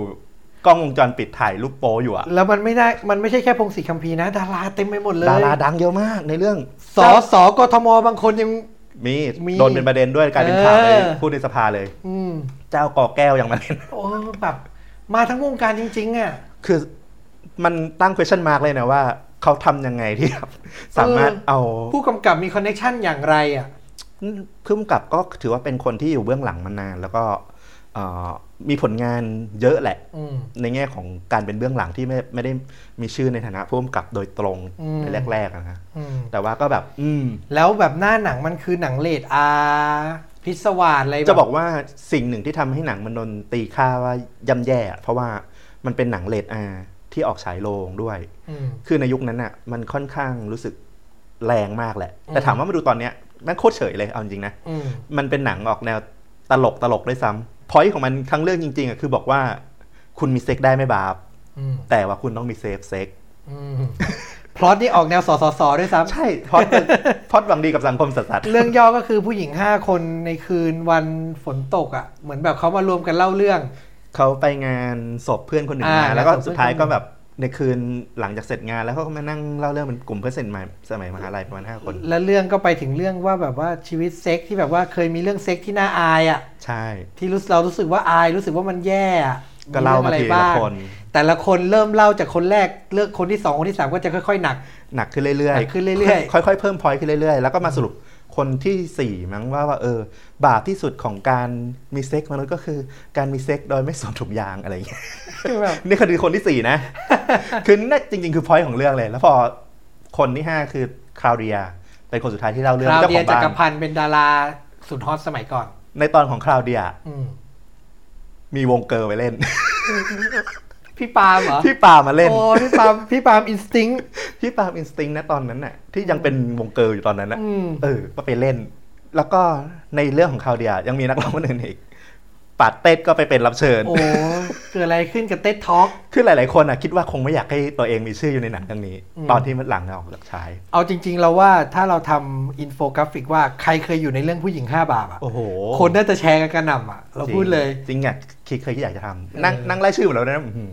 กล้องวงจรปิดถ่ายรูปโป๊อยู่อะแล้วมันไม่ได้ มันไม่ใช่แค่พงศรีคัมภีร์นะ ดาราเต็มไปหมดเลย ดาราดังเยอะมากในเรื่องสอสอกทมบางคนยังมีมี โดนเป็นประเด็นด้วยกลายเป็นข่าวเลยเออพูดในสภาเลย อืม เจ้ากอแก้วยังมาเล่นโอ้แบบมาทั้งวงการจริงๆอะคือมันตั้ง question mark เลยนะว่าเขาทำยังไงที่แบบสามารถเอาผู้กำกับมีคอนเน c ชันอย่างไรอะพุ่มกับก็ถือว่าเป็นคนที่อยู่เบื้องหลังมานาน แล้วก็เอ่อมีผลงานเยอะแหละอืมในแง่ของการเป็นเบื้องหลังที่ไม่ไม่ได้มีชื่อในฐานะผู้กำกับโดยตรงอืมในแรกๆอะนะอืมแต่ว่าก็แบบ อืมแล้วแบบหน้าหนังมันคือหนังเลดอา พิศวาสอะไรแบบจะบอกว่าสิ่งหนึ่งที่ทำให้หนังมันโดนตีค่าว่าย่ำแย่อะเพราะว่ามันเป็นหนังเลดอาที่ออกฉายโรงด้วยอืมคือในยุคนั้นอะ มันค่อนข้างรู้สึกแรงมากแหละอืมแต่ถามว่ามาดูตอนเนี้ยแม่งโคตรเฉยเลยเอาจริงๆนะอืมมันเป็นหนังออกแนวตลกตลกด้วยซ้ำพอยของมันทั้งเรื่องจริงๆอะคือบอกว่าคุณมีเซ็กได้ไม่บาปอืมแต่ว่าคุณต้องมี safe sex อืม พล็อตนี่ออกแนวสอสอสอด้วยซ้ำใช่พล็อตพล็อตหวังดีกับสังคมสัตว์เรื่องย่อก็คือผู้หญิงห้าคนในคืนวันฝนตกอะ เหมือนแบบเขามารวมกันเล่าเรื่อง เขาไปงานศพเพื่อนคนหนึ่งอ่ามาแล้วก็งานศพสุดท้ายเพื่อนคนหนึ่งก็แบบในคืนหลังจากเสร็จงานแล้วเขาก็มานั่งเล่าเรื่องเป็นกลุ่มเพื่อนสนิทใหม่สมัยมหาลัยประมาณห้าคน แล้วเรื่องก็ไปถึงเรื่องว่าแบบว่าชีวิตเซ็กที่แบบว่าเคยมีเรื่องเซ็กที่น่าอายอะ ใช่ ที่รู้สึกเรารู้สึกว่าอายรู้สึกว่ามันแย่อะก็เล่ามารื่องทีอะไรละบ้างคน แต่ละคนเริ่มเล่าจากคนแรกเลือกคนที่สองคนที่สามก็จะค่อยๆหนักหนักขึ้นเรื่อยหนักขึ้นเรื่อยๆค่อยๆเพิ่ม point ขึ้นเรื่อยๆแล้วก็มาสรุปคนที่สี่มั้งว่าว่าเออบาปที่สุดของการมีเซ็กมนุษย์ก็คือการมีเซ็กโดยไม่สวมถุงยางอะไรอย่างเงี้ยคือแบบนี่คือคนที่สี่นะคือนั่นจริง ๆ คือพอยต์ของเรื่องเลย แล้วพอคนที่ห้าคือคลาวเดียเป็นคนสุดท้ายที่เล่าเรื่องคราวเจ้าเดีขยองจับ้ากรนพันธ์เป็นดาราสุดฮอตสมัยก่อน ในตอนของคลาวเดียอืมมีวงเกิร์ลไปเล่น พี่ปาล์มเหรอพี่ปามาเล่นโอ้พี่ปาล์มพี่ปาล์มอินสติ้งพี่ปาล์มอินสติ้งนะตอนนั้นน่ะที่ยังเป็นวงเกิร์ลอยู่ตอนนั้นน่ะอืมเออก็ไปเล่น แล้วก็ในเรื่องของคราวเดียยังมีนักร้องคนอื่นอีก ป๋าเต็ดก็ไปเป็นรับเชิญ โอ้เกิดอะไรขึ้นกับ Ted Talk คือหลาย ๆ คนอะคิดว่าคงไม่อยากให้ตัวเองมีชื่ออยู่ในหนังเรื่องนี้อืมตอนที่มันหลังออกจากฉาย เอาจริง ๆ เราว่าถ้าเราทำอินโฟกราฟิกว่าใครเคยอยู่ในเรื่องผู้หญิงห้าบาปอะโอ้โหคนน่าจะแชร์กันกระหน่ำอะ เราพูดเลย จริงอะคิดเคยคิดอยากจะทำนั่งเออนั่งไล่ชื่อหมดแล้วนะอื้อหือ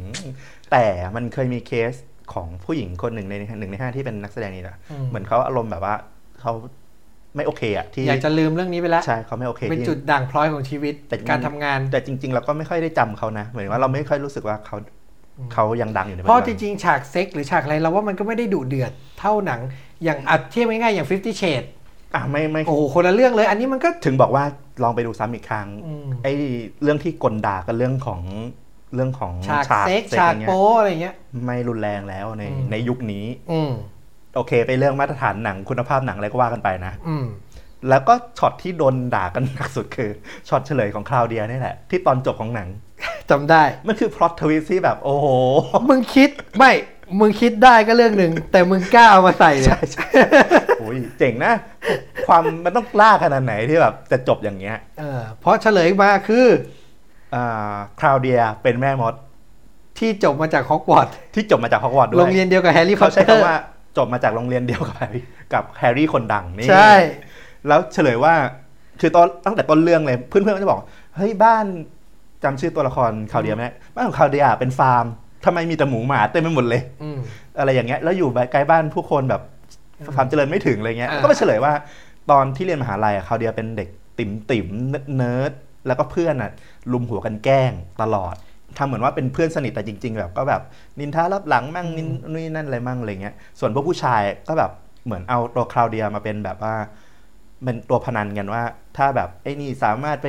แต่มันเคยมีเคสของผู้หญิงคนหนึ่งในหนึ่งในห้าที่เป็นนักแสดงนี่นะเหมือนเขาอารมณ์แบบว่าเขา ไม่โอเคอะที่อยากจะลืมเรื่องนี้ไปแล้วใช่เขาไม่โอเคเป็นที่จุดด่างพร้อยของชีวิตแต่การทำงาน แต่จริง ๆ เราก็ไม่ค่อยได้จำเขานะเหมือนว่าเราไม่ค่อยรู้สึกว่าเขาอืมเขายังดังอยู่ในเพราะปัจจจุบันริงๆฉากเซ็กหรือฉากอะไรเราว่ามันก็ไม่ได้ดุเดือดเท่าหนัง อย่างอัดเทียบง่ายๆอย่าง Fifty Shades อะไม่ไม่โอ้โหคนละเรื่องเลย อันนี้มันก็ถึงบอกว่าลองไปดูซ้ำอีกครั้งอืมไอ้เรื่องที่กลด่ากับเรื่องของเรื่องของฉากเซ็กฉากอะไรเงี้ยโป๊อะไรเงี้ยไม่รุนแรงแล้วในอืมในยุคนี้ อืม โอเค ไปเรื่องมาตรฐานหนังคุณภาพหนังอะไรก็ว่ากันไปนะ อืมแล้วก็ช็อตที่โดนด่ากันหนักสุดคือช็อตเฉลยของคลาวเดียนี่แหละ ที่ตอนจบของหนังจำได้ มันคือ plot twist ที่แบบโอ้โห มึงคิดไม่ มึงคิดได้ก็เรื่องหนึ่ง แต่มึงกล้าเอามาใส่เนี่ยโอ้ยเจ๋งนะ ความมันต้องกล้าขนาดไหนที่แบบจะจบอย่างเงี้ยเออเพราะเฉลยมาคืออ่าคลาวเดียเป็นแม่มดที่จบมาจากฮอกวอตส์ที่จบมาจากฮอกวอตส์ด้วยโรงเรียนเดียวกับแฮร์รี่พอเขาตเตใช้อร์คำว่า จบมาจากโรงเรียนเดียวกับแฮร์รี่กับแฮร์รี่คนดังนี่ใช่ แล้วเฉลยว่าคือตอนตั้งแต่ต้นเรื่องเลยเพื่อนๆก็จะบอกเฮ้ยบ้านจำชื่อตัวละครคลาวเดียไหมบ้านของคลาวเดียเป็นฟาร์มทำไมมีแต่หมูหมาเต็มไปหมดเลยอืมอะไรอย่างเงี้ยแล้วอยู่ใกล้บ้านผู้คนแบบความเจริญไม่ถึงอะไรเงี้ยอ่าก็มาเฉลยว่าตอนที่เรียนมหาลัยอะคลาวเดียเป็นเด็กติ๋มติ๋มเนิร์ดแล้วก็เพื่อนอะรุมหัวกันแกล้งตลอด ทำเหมือนว่าเป็นเพื่อนสนิทแต่จริง ๆ แบบก็แบบนินทาลับหลังมั่งนินนี่นั่นอะไรมั่งอะไรเงี้ยส่วนพวกผู้ชายก็แบบเหมือนเอาตัวคลาวเดียมาเป็นแบบว่าเป็นตัวพนันกันว่า ถ้าแบบไอ้นี่สามารถไป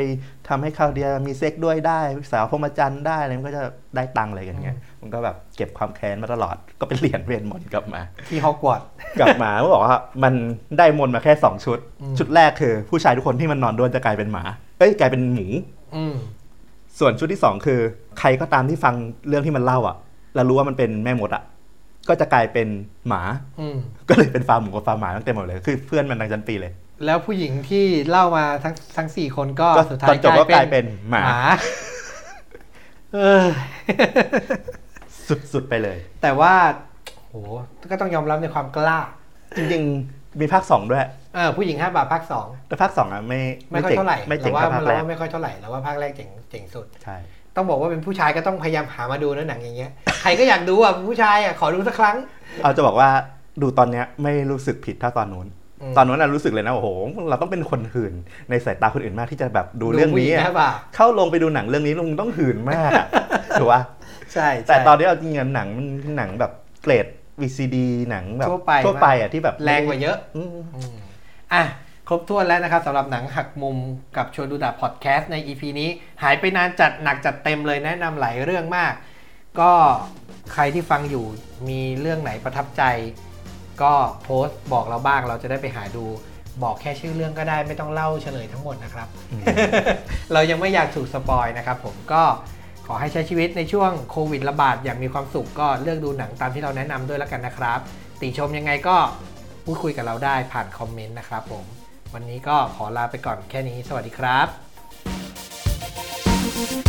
ทำให้คลาวเดียมีเซ็กด้วยได้สาวพรหมจรรย์ได้อะไรมันก็จะได้ตังค์อะไรกันเงี้ยมันก็แบบเก็บความแค้นมาตลอดก็เป็นเรียนเวทมนตร์กลับมา ที่ฮอกวอตส์กลับมาเขาบอกว่ามันได้มนต์มาแค่ 2 ชุด ชุดแรกคือ ผู้ชายทุกคนที่มันนอนด้วยจะกลายเป็นหมาเอ้ยกลายเป็นหมูอื ส่วนชุดที่ 2 คือ ใครก็ตามที่ฟังเรื่องที่มันเล่าอะ แล้วรู้ว่ามันเป็นแม่มดอะ ก็จะกลายเป็นหมาอืมก็เลยเป็นฟาร์มหมูกับฟาร์มหมาตั้งแต่หมดเลย คือเพื่อนมันดังจันปีเลย แล้วผู้หญิงที่เล่ามาทั้งทั้งสี่คนก็ก็สุดตท้าอยนจบก็กลายเป็นหมาเออสุดๆไปเลย แต่ว่าโหก็ต้องยอมรับในความกล้า จริงๆมีภาค2ด้วย เออผู้หญิงห้าบาทภาคสองแต่ภาค2อะไม่ไม่ค่อยจ๋งเท่าไหร่ไม่เจ๋งเราว่าเท่าภาคเราแรกว่าไม่ค่อยเท่าไหร่เราว่าภาคแรกเจ๋งเจ๋งสุดใช่ต้องบอกว่าเป็นผู้ชายก็ต้องพยายามหามาดูนะหนังอย่างเงี้ยใครก็อยากดูอะผู้ชายอะขอดูสักครั้งเอาจะบอกว่าดูตอนเนี้ยไม่รู้สึกผิดเท่าตอนนู้นอืมตอนนู้นน่ะรู้สึกเลยนะโอ้โหเราต้องเป็นคนหื่นในสายตาคนอื่นมากที่จะแบบดูเรื่องผู้หนี้ญิอะห้าบาทเข้าลงไปดูหนังเรื่องนี้ลุงต้องหื่นมากอะถูกปะใช่แต่ใช่ตอนนี้เอาจริงๆหนังมันหนังแบบเกรด VCD หนังแบบทั่วไปทั่วไปอะที่แบบแรงกว่าเยอะ อืมอืมอะครบถ้วนแล้วนะครับสำหรับหนังหักมุมกับชวนดูดาพอดแคสต์ใน EP นี้หายไปนานจัดหนักจัดเต็มเลยแนะนำหลายเรื่องมาก ก็ใครที่ฟังอยู่มีเรื่องไหนประทับใจ ก็โพสต์บอกเราบ้างเราจะได้ไปหาดู บอกแค่ชื่อเรื่องก็ได้ไม่ต้องเล่าเฉลยทั้งหมดนะครับอืมเรายังไม่อยากถูกสปอยนะครับผมก็ขอให้ใช้ชีวิตในช่วงโควิดระบาดอย่างมีความสุขก็เลือกดูหนังตามที่เราแนะนำด้วยแล้วกันนะครับ ติชมยังไงก็ พูดคุยกับเราได้ผ่านคอมเมนต์นะครับผม วันนี้ก็ขอลาไปก่อนแค่นี้ สวัสดีครับ